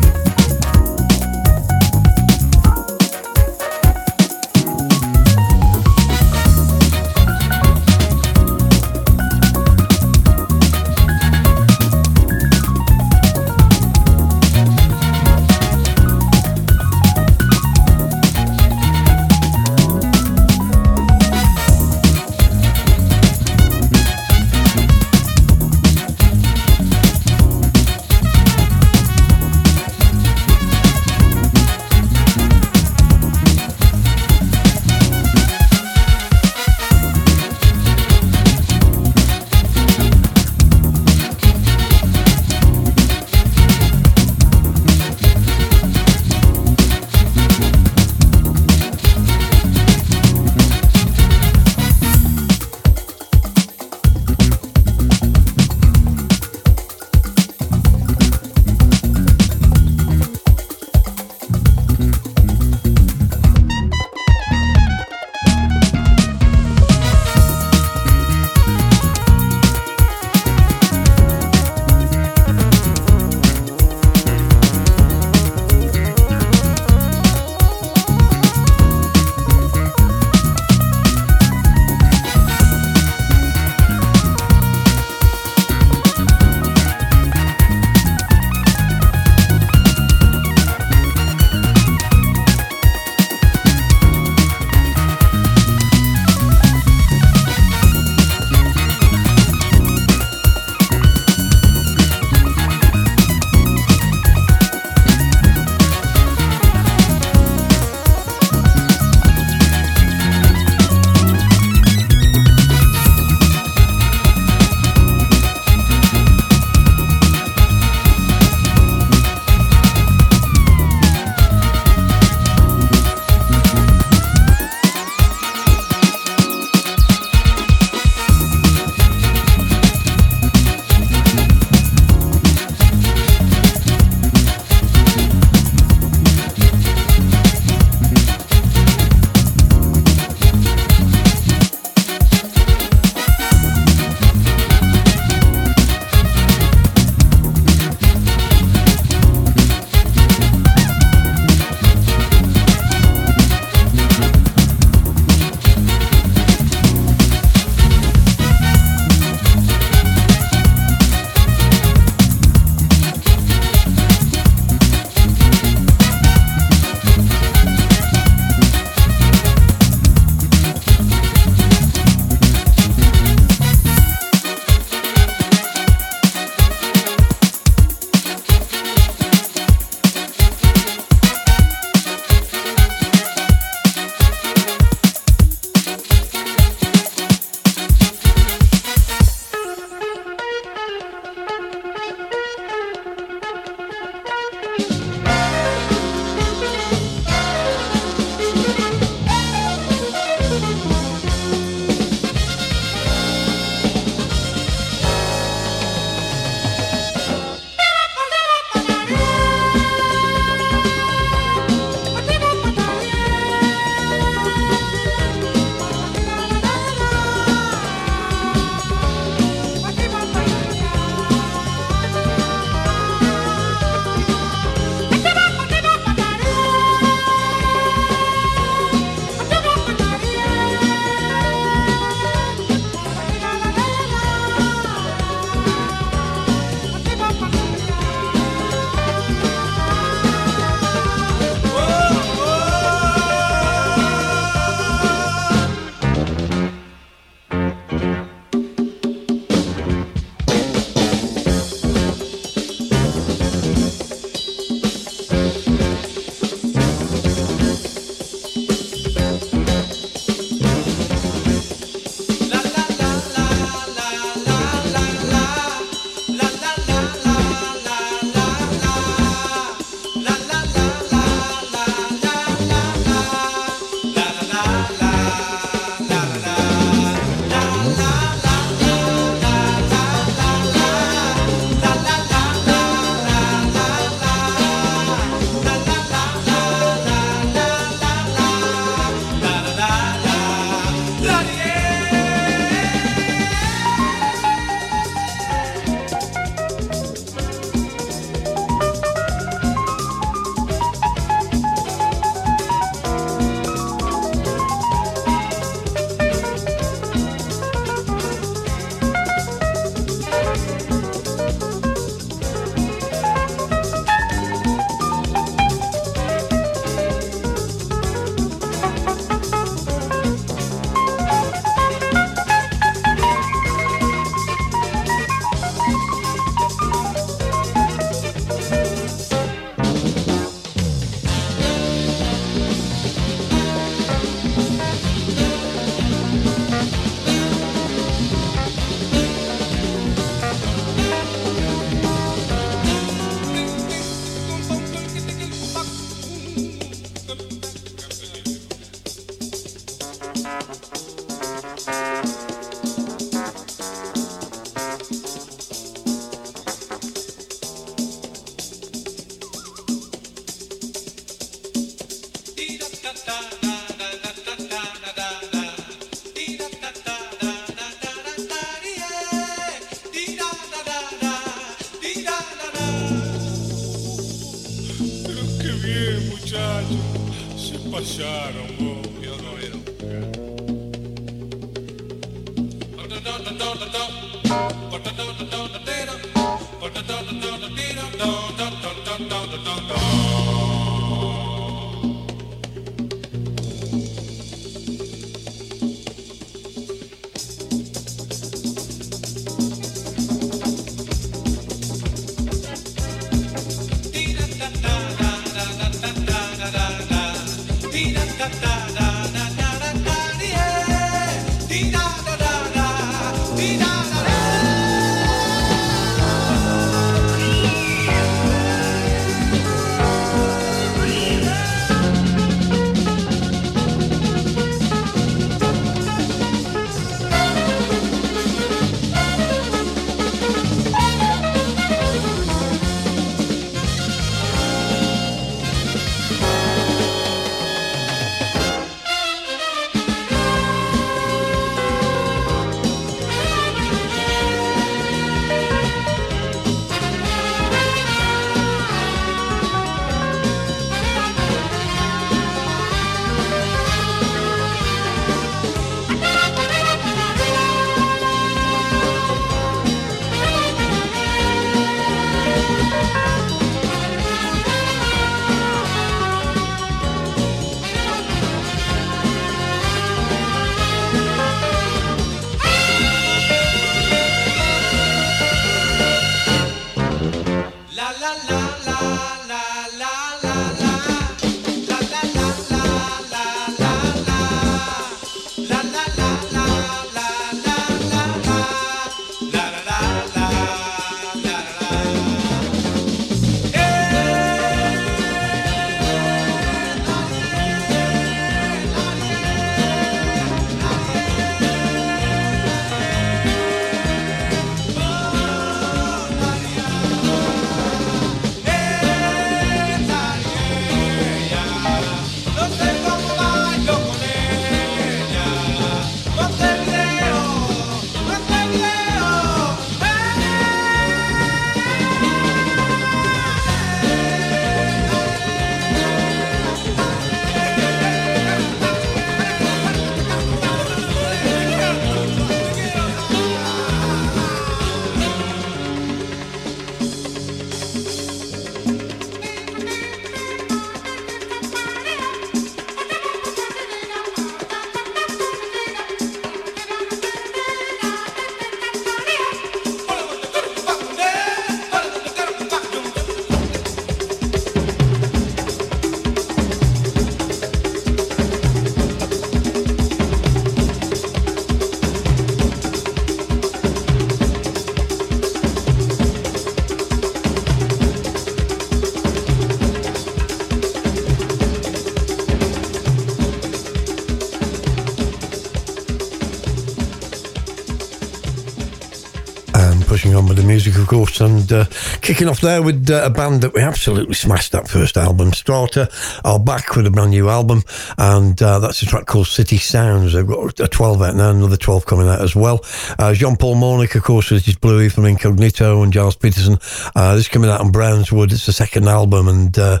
Music, of course, and uh, kicking off there with uh, a band that we absolutely smashed that first album. Strata are back with a brand new album, and uh, that's a track called City Sounds. They've got a 12 out now, another 12 coming out as well. Uh, Jean Paul Maunick, of course, is just Bluey from Incognito, and Gilles Peterson. Uh, this is coming out on Brownswood. It's the second album, and uh,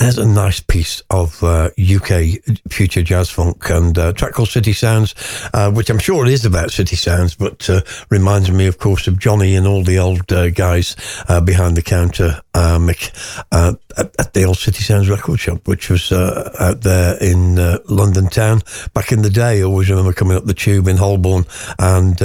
there's a nice piece of uh, UK future jazz funk, and a track called City Sounds, uh, which I'm sure it is about City Sounds, but reminds me, of course, of Johnny and all the old uh, guys uh, behind the counter, uh, Mick, at, at, the old City Sounds record shop, which was out there in London town back in the day. I always remember coming up the tube in Holborn and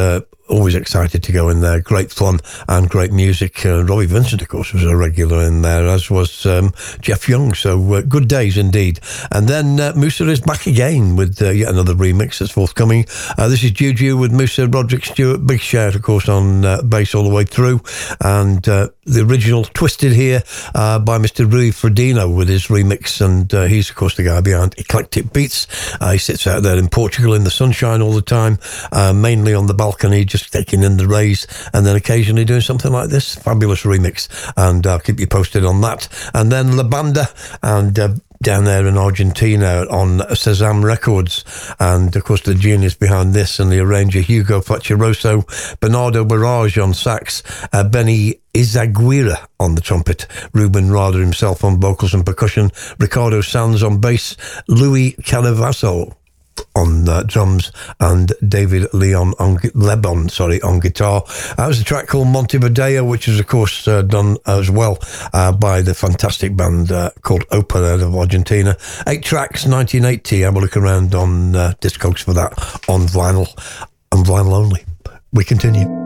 always excited to go in there. Great fun and great music. Uh, Robbie Vincent, of course, was a regular in there, as was um, Jeff Young. So uh, good days indeed. And then uh, Musa is back again with uh, yet another remix that's forthcoming. Uh, this is Juju with Musa Roderick Stewart. Big shout, of course, on uh, bass all the way through. And the original Twisted here by Mr. Rui Fredino with his remix. And he's, of course, the guy behind Eclectic Beats. he sits out there in Portugal in the sunshine all the time, mainly on the balcony just taking in the rays and then occasionally doing something like this. Fabulous remix. And I'll keep you posted on that. And then La Banda and uh, down there in Argentina on Sesam Records. And of course, the genius behind this and the arranger Hugo Fattoruso, Bernardo Baraj on sax, uh, Benny Izaguirre on the trumpet, Ruben Rada himself on vocals and percussion, Ricardo Sanz on bass, Louis Calavasso on uh, drums and David Leon on Lebon, sorry, on guitar. That was a track called Montevideo, which is of course uh, done as well uh, by the fantastic band uh, called Opera out of Argentina. Eight tracks, 1980. Have a look around on uh, Discogs for that on vinyl and vinyl only. We continue.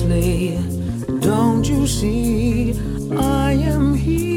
Consciously. Don't you see? I am here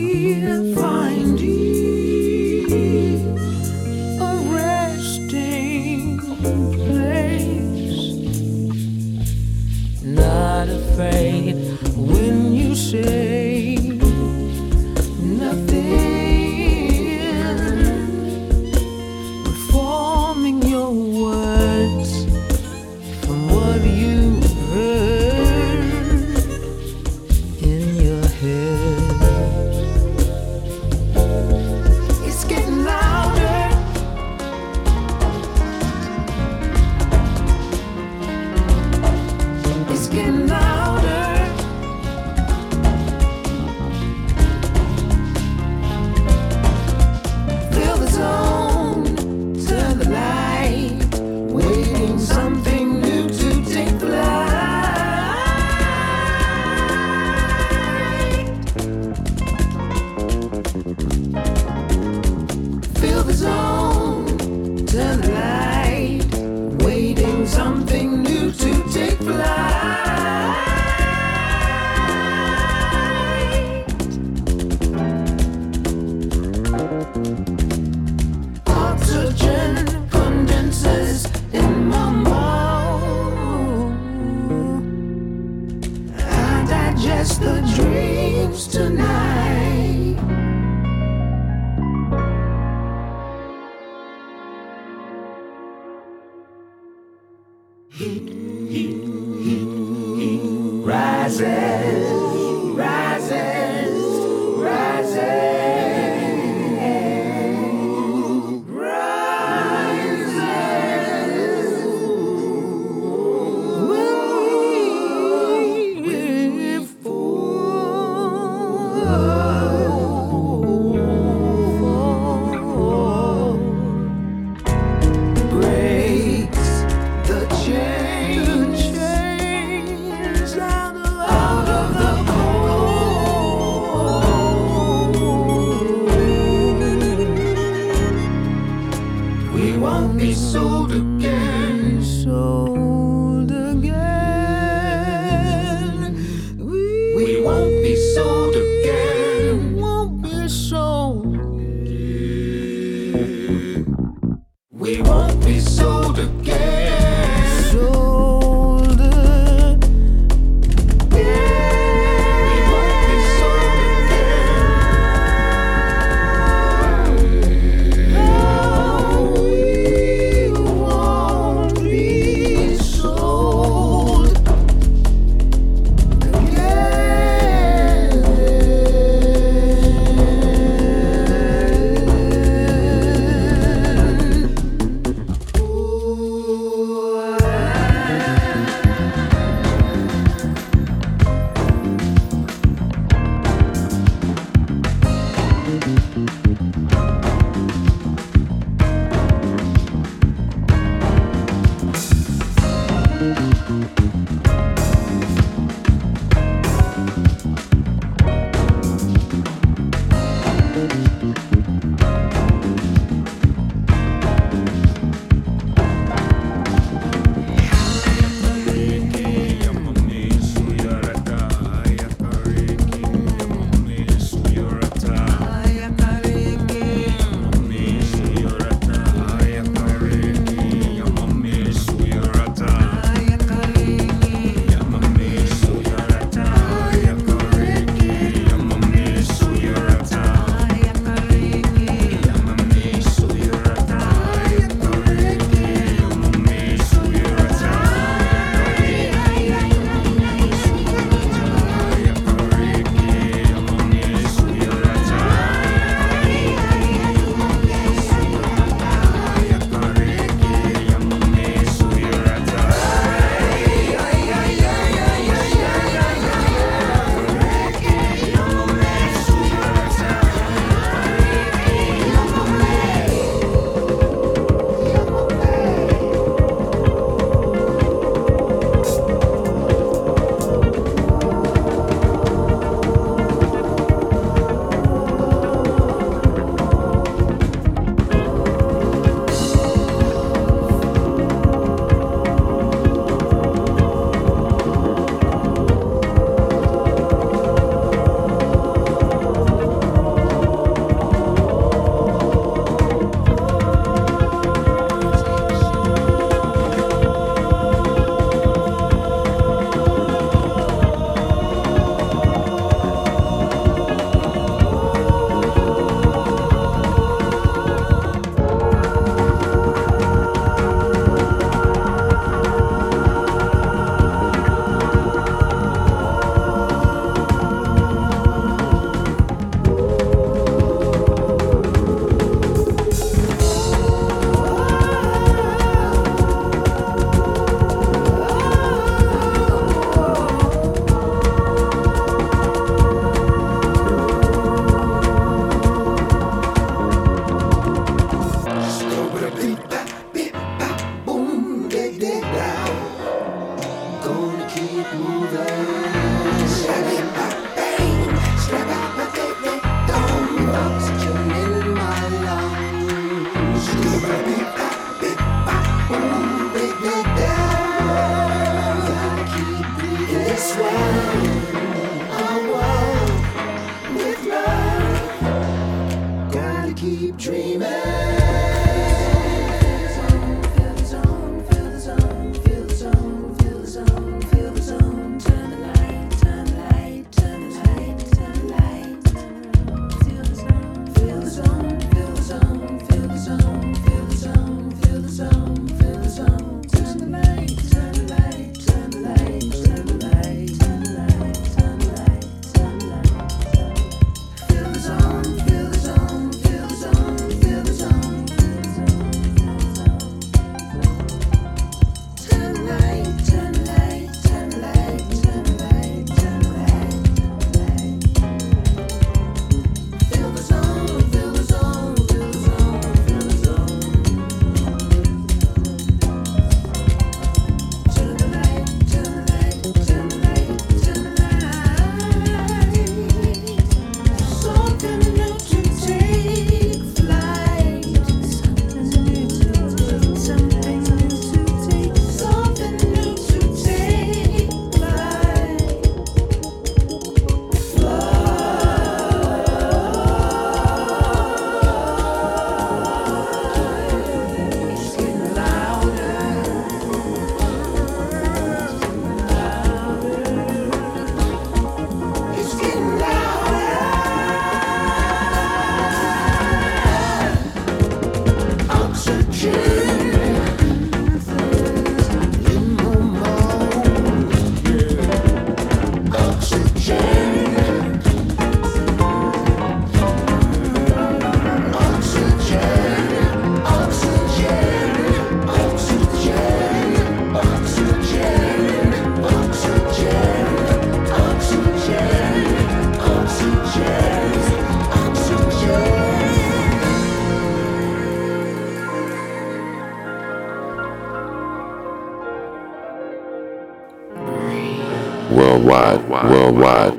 worldwide, worldwide,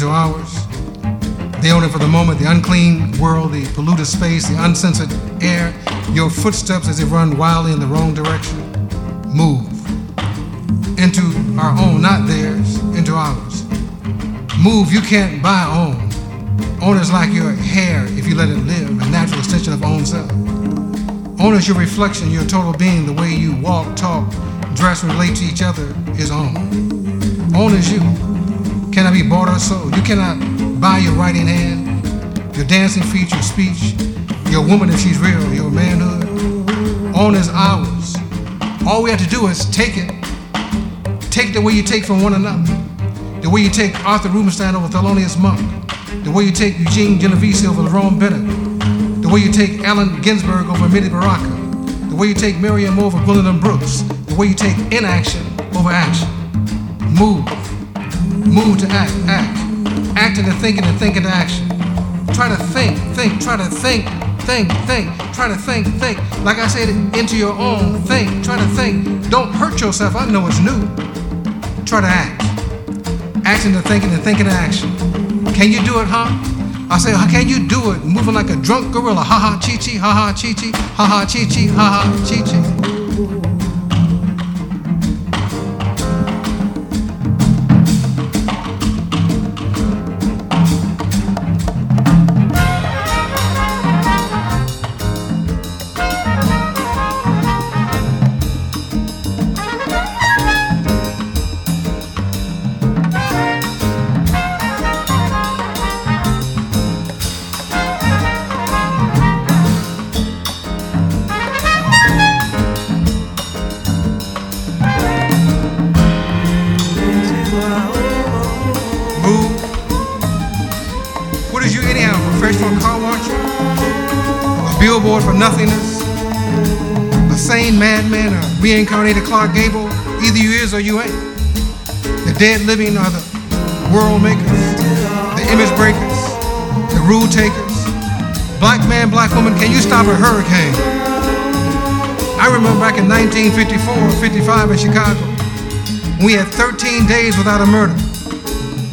into ours. They own it for the moment, the unclean world, the polluted space, the uncensored air, your footsteps as they run wildly in the wrong direction. Move. Into our own, not theirs, into ours. Move, you can't buy own. Own is like your hair if you let it live, a natural extension of own self. Own is your reflection, your total being, the way you walk, talk, dress, relate to each other is own. Own is you. Cannot be bought or sold. You cannot uh, buy your writing hand, your dancing feet, your speech, your woman if she's real, your manhood. Own is ours. All we have to do is take it. Take the way you take from one another. The way you take Arthur Rubinstein over Thelonious Monk. The way you take Eugene Genovese over Lerone Bennett. The way you take Allen Ginsberg over Amiri Baraka. The way you take Miriam over Gwendolyn Brooks. The way you take inaction over action. Move. Move to act, act. Act into thinking and thinking into action. Try to think, think, try to think, think, think, try to think, think. Like I said, into your own, think, try to think. Don't hurt yourself, I know it's new. Try to act. Act into thinking and thinking into action. Can you do it, huh? I say, how can you do it? Moving like a drunk gorilla. Ha ha, chi chi, ha ha, chi chi, ha ha, chi chi, ha ha, chi chi. Billboard for nothingness? A sane madman? A reincarnated Clark Gable? Either you is or you ain't. The dead living are the world makers, the image breakers, the rule takers. Black man, black woman, can you stop a hurricane? I remember back in 1954 or 55 in Chicago, we had 13 days without a murder.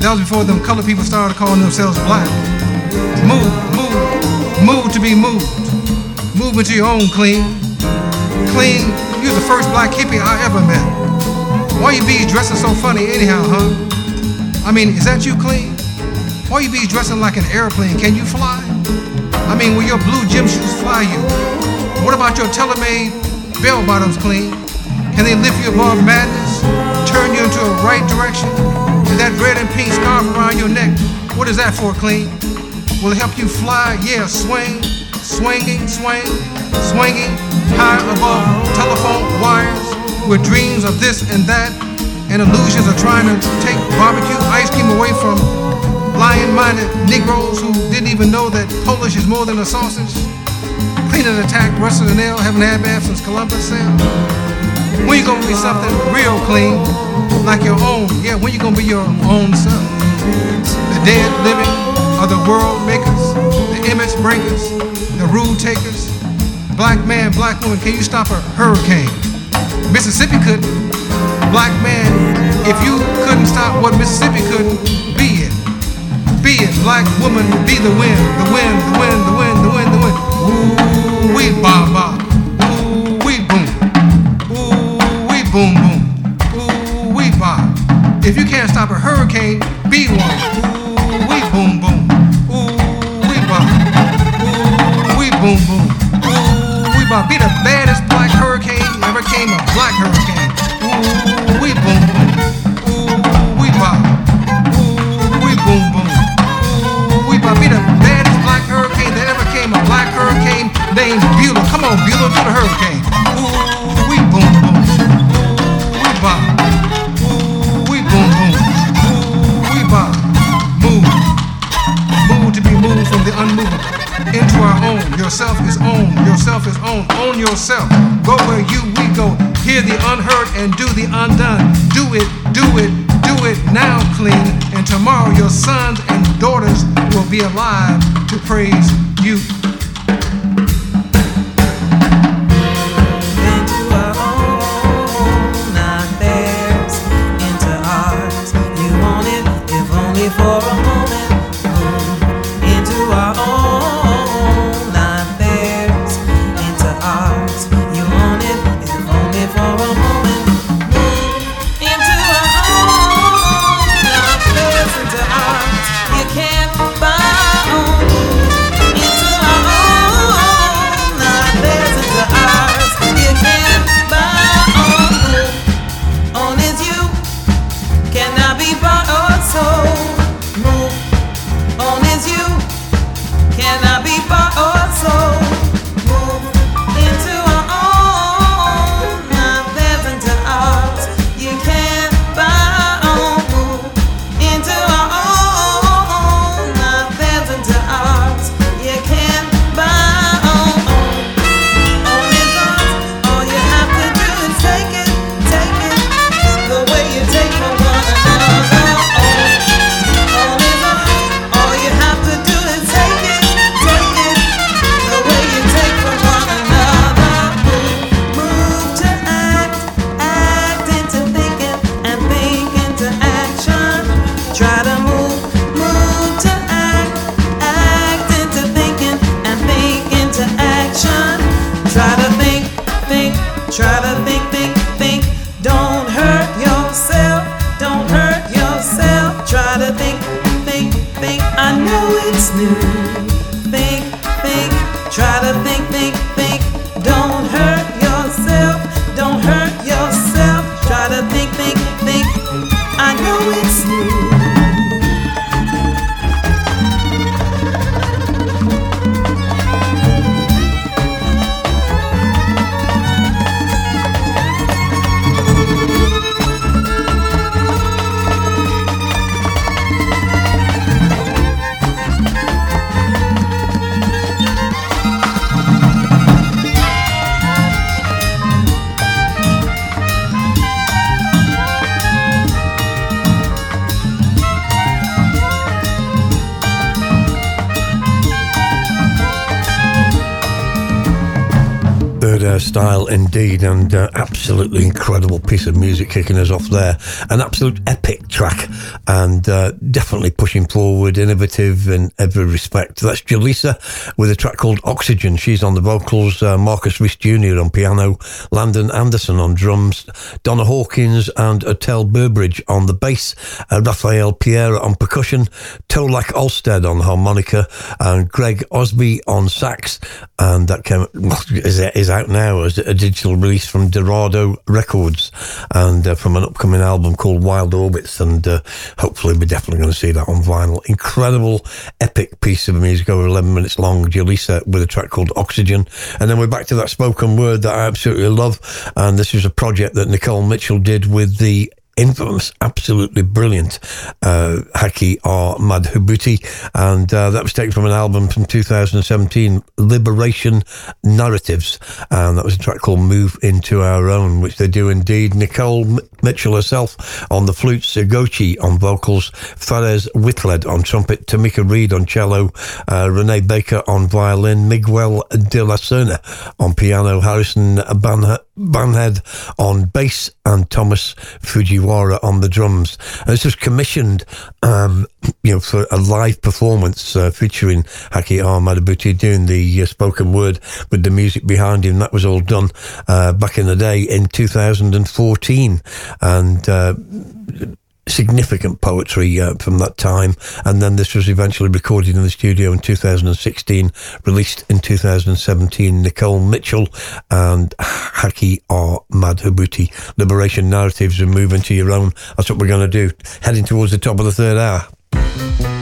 That was before them colored people started calling themselves black. Move, move, move to be moved. Move into your own clean. Clean, you're the first black hippie I ever met. Why you be dressing so funny anyhow, huh? I mean, is that you clean? Why you be dressing like an airplane? Can you fly? I mean, will your blue gym shoes fly you? What about your tailor-made bell bottoms clean? Can they lift you above madness? Turn you into a right direction? And that red and pink scarf around your neck, what is that for, clean? Will it help you fly? Yeah, swing, swinging, swing, swinging high above telephone wires with dreams of this and that and illusions of trying to take barbecue ice cream away from lion-minded Negroes who didn't even know that Polish is more than a sausage. Clean and attack, Russell and L, haven't had bath since Columbus sailed. When you gonna be something real clean, like your own? Yeah, when you gonna be your own self? The dead living are the world makers, image breakers, the rule takers. Black man, black woman, can you stop a hurricane? Mississippi couldn't. Black man, if you couldn't stop what Mississippi couldn't, be it. Be it. Black woman, be the wind, the wind, the wind, the wind, the wind, the wind. Ooh, we ba ba. Ooh, we boom. Ooh, we boom boom. Ooh, we ba. If you can't stop a hurricane, be one. Boom boom. Ooh, we ba. Be the baddest black hurricane ever came a black hurricane. Ooh, we boom boom. Ooh, we ba. Ooh, we boom boom. Ooh, we ba. Be the baddest black hurricane that ever came a black hurricane. named Bueller Come on, Bueller, to the hurricane. Ooh, we boom boom. Ooh, we bop. Ooh, we boom boom. Ooh, we bop. Move. Move to be moved from the unmovable into our own. Yourself is own. Yourself is own. Own yourself. Go where you we go. Hear the unheard and do the undone. Do it, do it, do it now clean. And tomorrow your sons and daughters will be alive to praise you. And uh, absolutely incredible piece of music kicking us off there. An absolute epic track, and uh, pushing forward, innovative in every respect. That's Jaleesa with a track called Oxygen. She's on the vocals, uh, Marcus Reese Jr. on piano, Landon Anderson on drums, Donna Hawkins and Attell Burbridge on the bass, uh, Raphael Pierre on percussion, Tolak Olsted on harmonica, and Greg Osby on sax. And that came is, is out now as a digital release from Dorado Records and uh, from an upcoming album called Wild Orbits. And uh, hopefully, we're definitely going to see that on vinyl. Incredible, epic piece of music, over 11 minutes long. Jaleesa with a track called Oxygen. And then we're back to that spoken word that I absolutely love. And this is a project that Nicole Mitchell did with the infamous, absolutely brilliant uh, Haki R. Madhubuti. And uh, that was taken from an album from 2017, Liberation Narratives. And that was a track called Move Into Our Own, which they do indeed. Nicole M- Mitchell herself on the flute, Sergochi on vocals, Fares Whitled on trumpet, Tomeka Reid on cello, uh, Renee Baker on violin, Miguel de la Cerna on piano, Harrison Bankhead on bass, and Tomas Fujiwara on the drums. And this was commissioned, um, you know, for a live performance uh, featuring Haki. Madhubuti doing the uh, spoken word with the music behind him. That was all done uh, back in the day in 2014. And significant poetry uh, from that time. And then this was eventually recorded in the studio in 2016, released in 2017. Nicole Mitchell and Haki R. Madhubuti. Liberation Narratives and Move Into Your Own. That's what we're going to do. Heading towards the top of the third hour.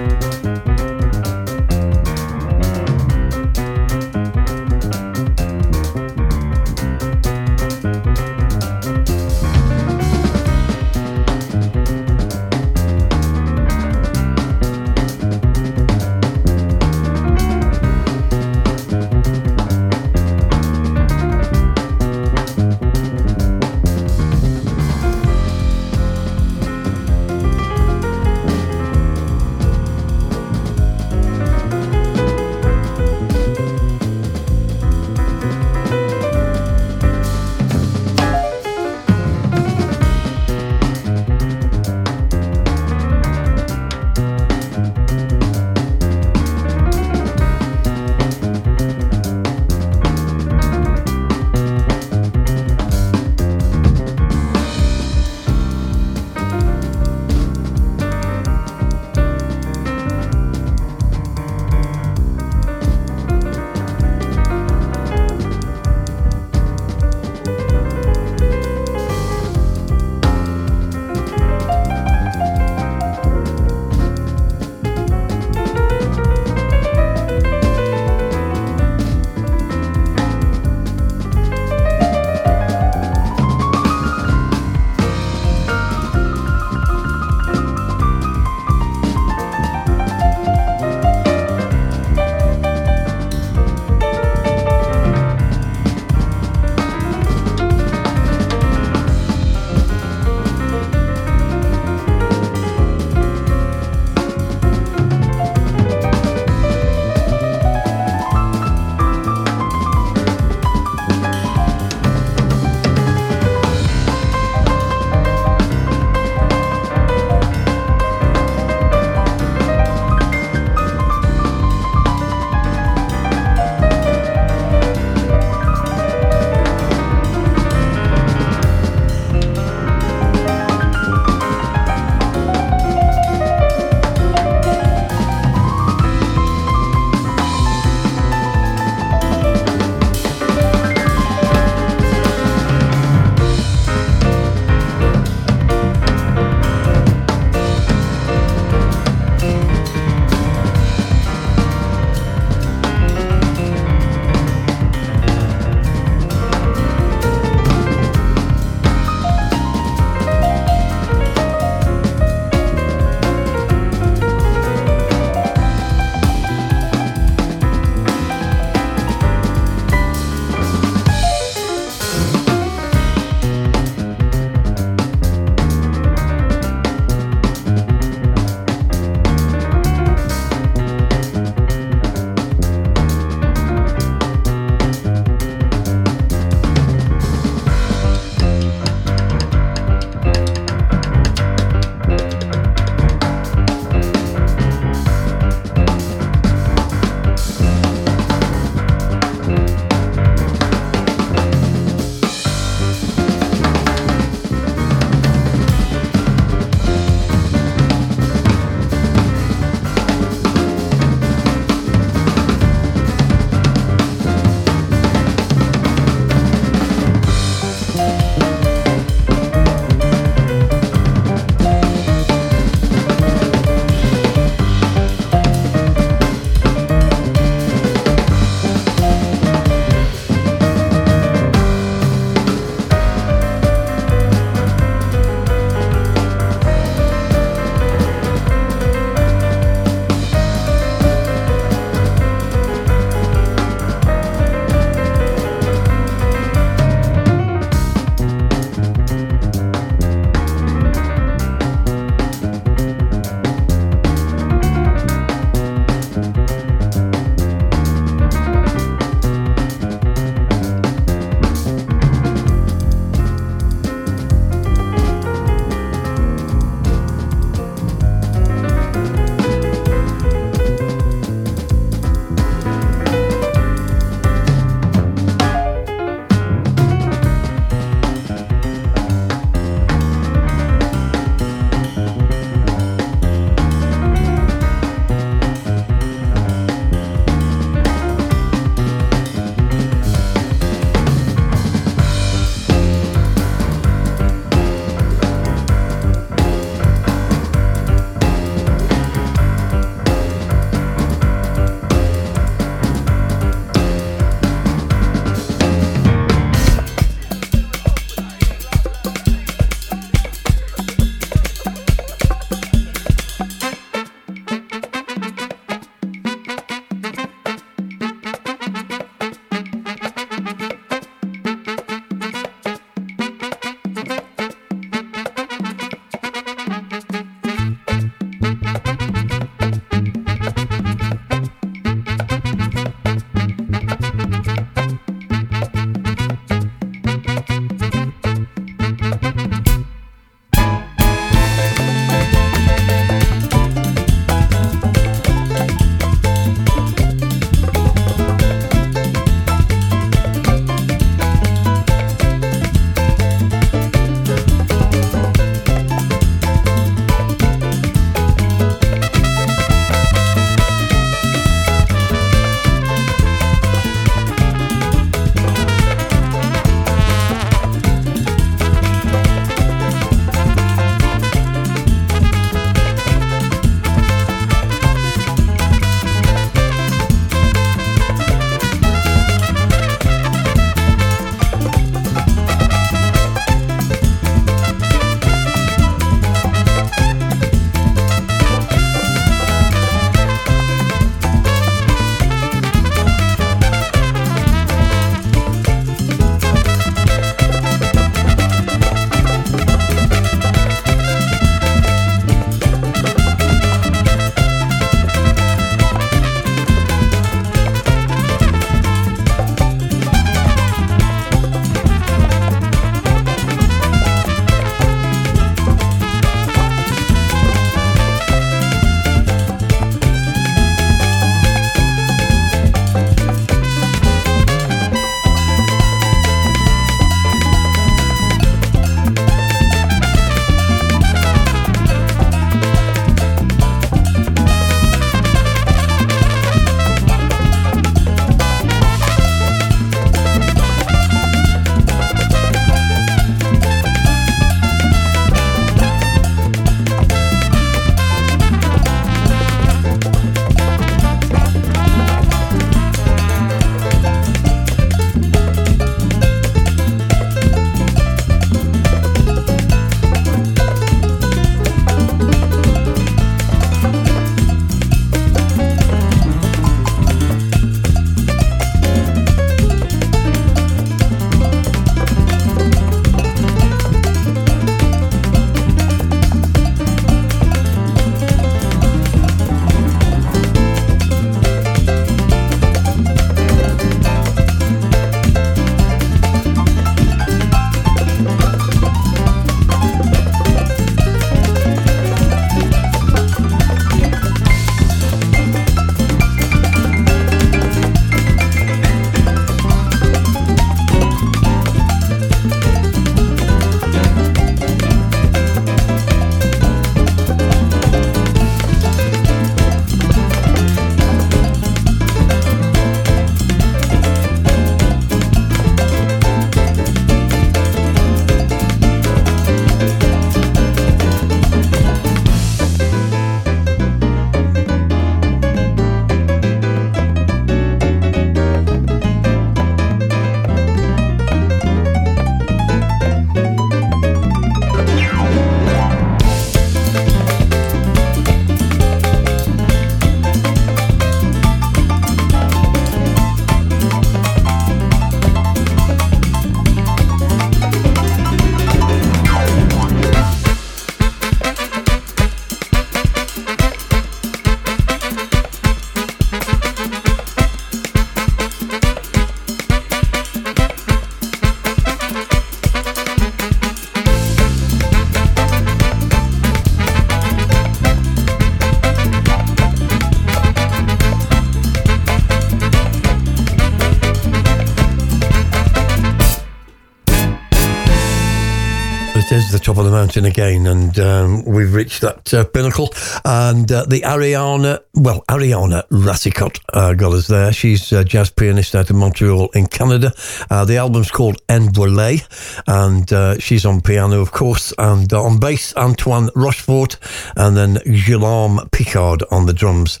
The top of the mountain again, and um, we've reached that uh, pinnacle. And uh, the Ariana, well, Ariana Racicot uh, got us there. She's a jazz pianist out of Montreal in Canada. Uh, the album's called En Volet, and uh, she's on piano, of course, and uh, on bass, Antoine Rochefort, and then Guillaume Picard on the drums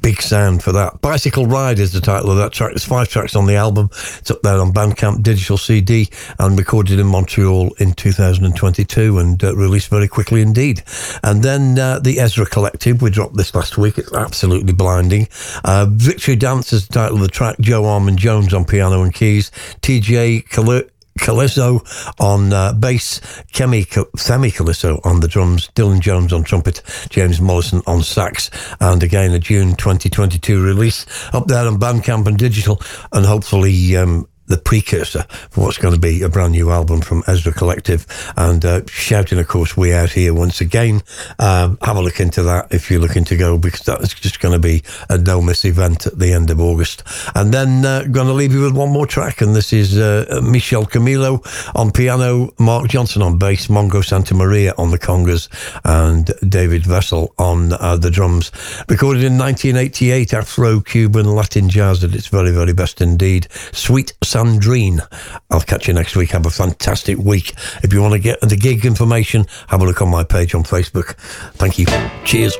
big sound for that. Bicycle Ride is the title of that track. There's five tracks on the album. It's up there on Bandcamp digital CD and recorded in Montreal in 2022 and uh, released very quickly indeed. And then uh, the Ezra Collective, we dropped this last week. It's absolutely blinding. Uh, Victory Dance is the title of the track. Joe Armon-Jones on piano and keys. TJ Kalu- Koleoso on uh, bass, Femi Koleoso on the drums, Dylan Jones on trumpet, James Mollison on sax, and again a June 2022 release up there on Bandcamp and digital, and hopefully um, the precursor for what's going to be a brand new album from Ezra Collective. And uh, shouting, of course, we out here once again. Um, have a look into that if you're looking to go, because that's just going to be a no miss event at the end of August. And then uh, going to leave you with one more track, and this is uh, Michel Camilo on piano, Marc Johnson on bass, Mongo Santamaria on the congas, and David Vessel on uh, the drums. Recorded in 1988, Afro Cuban Latin jazz at its very, very best indeed. Sweet Sandrine. I'll catch you next week. Have a fantastic week. If you want to get the gig information, have a look on my page on Facebook. Thank you. Cheers.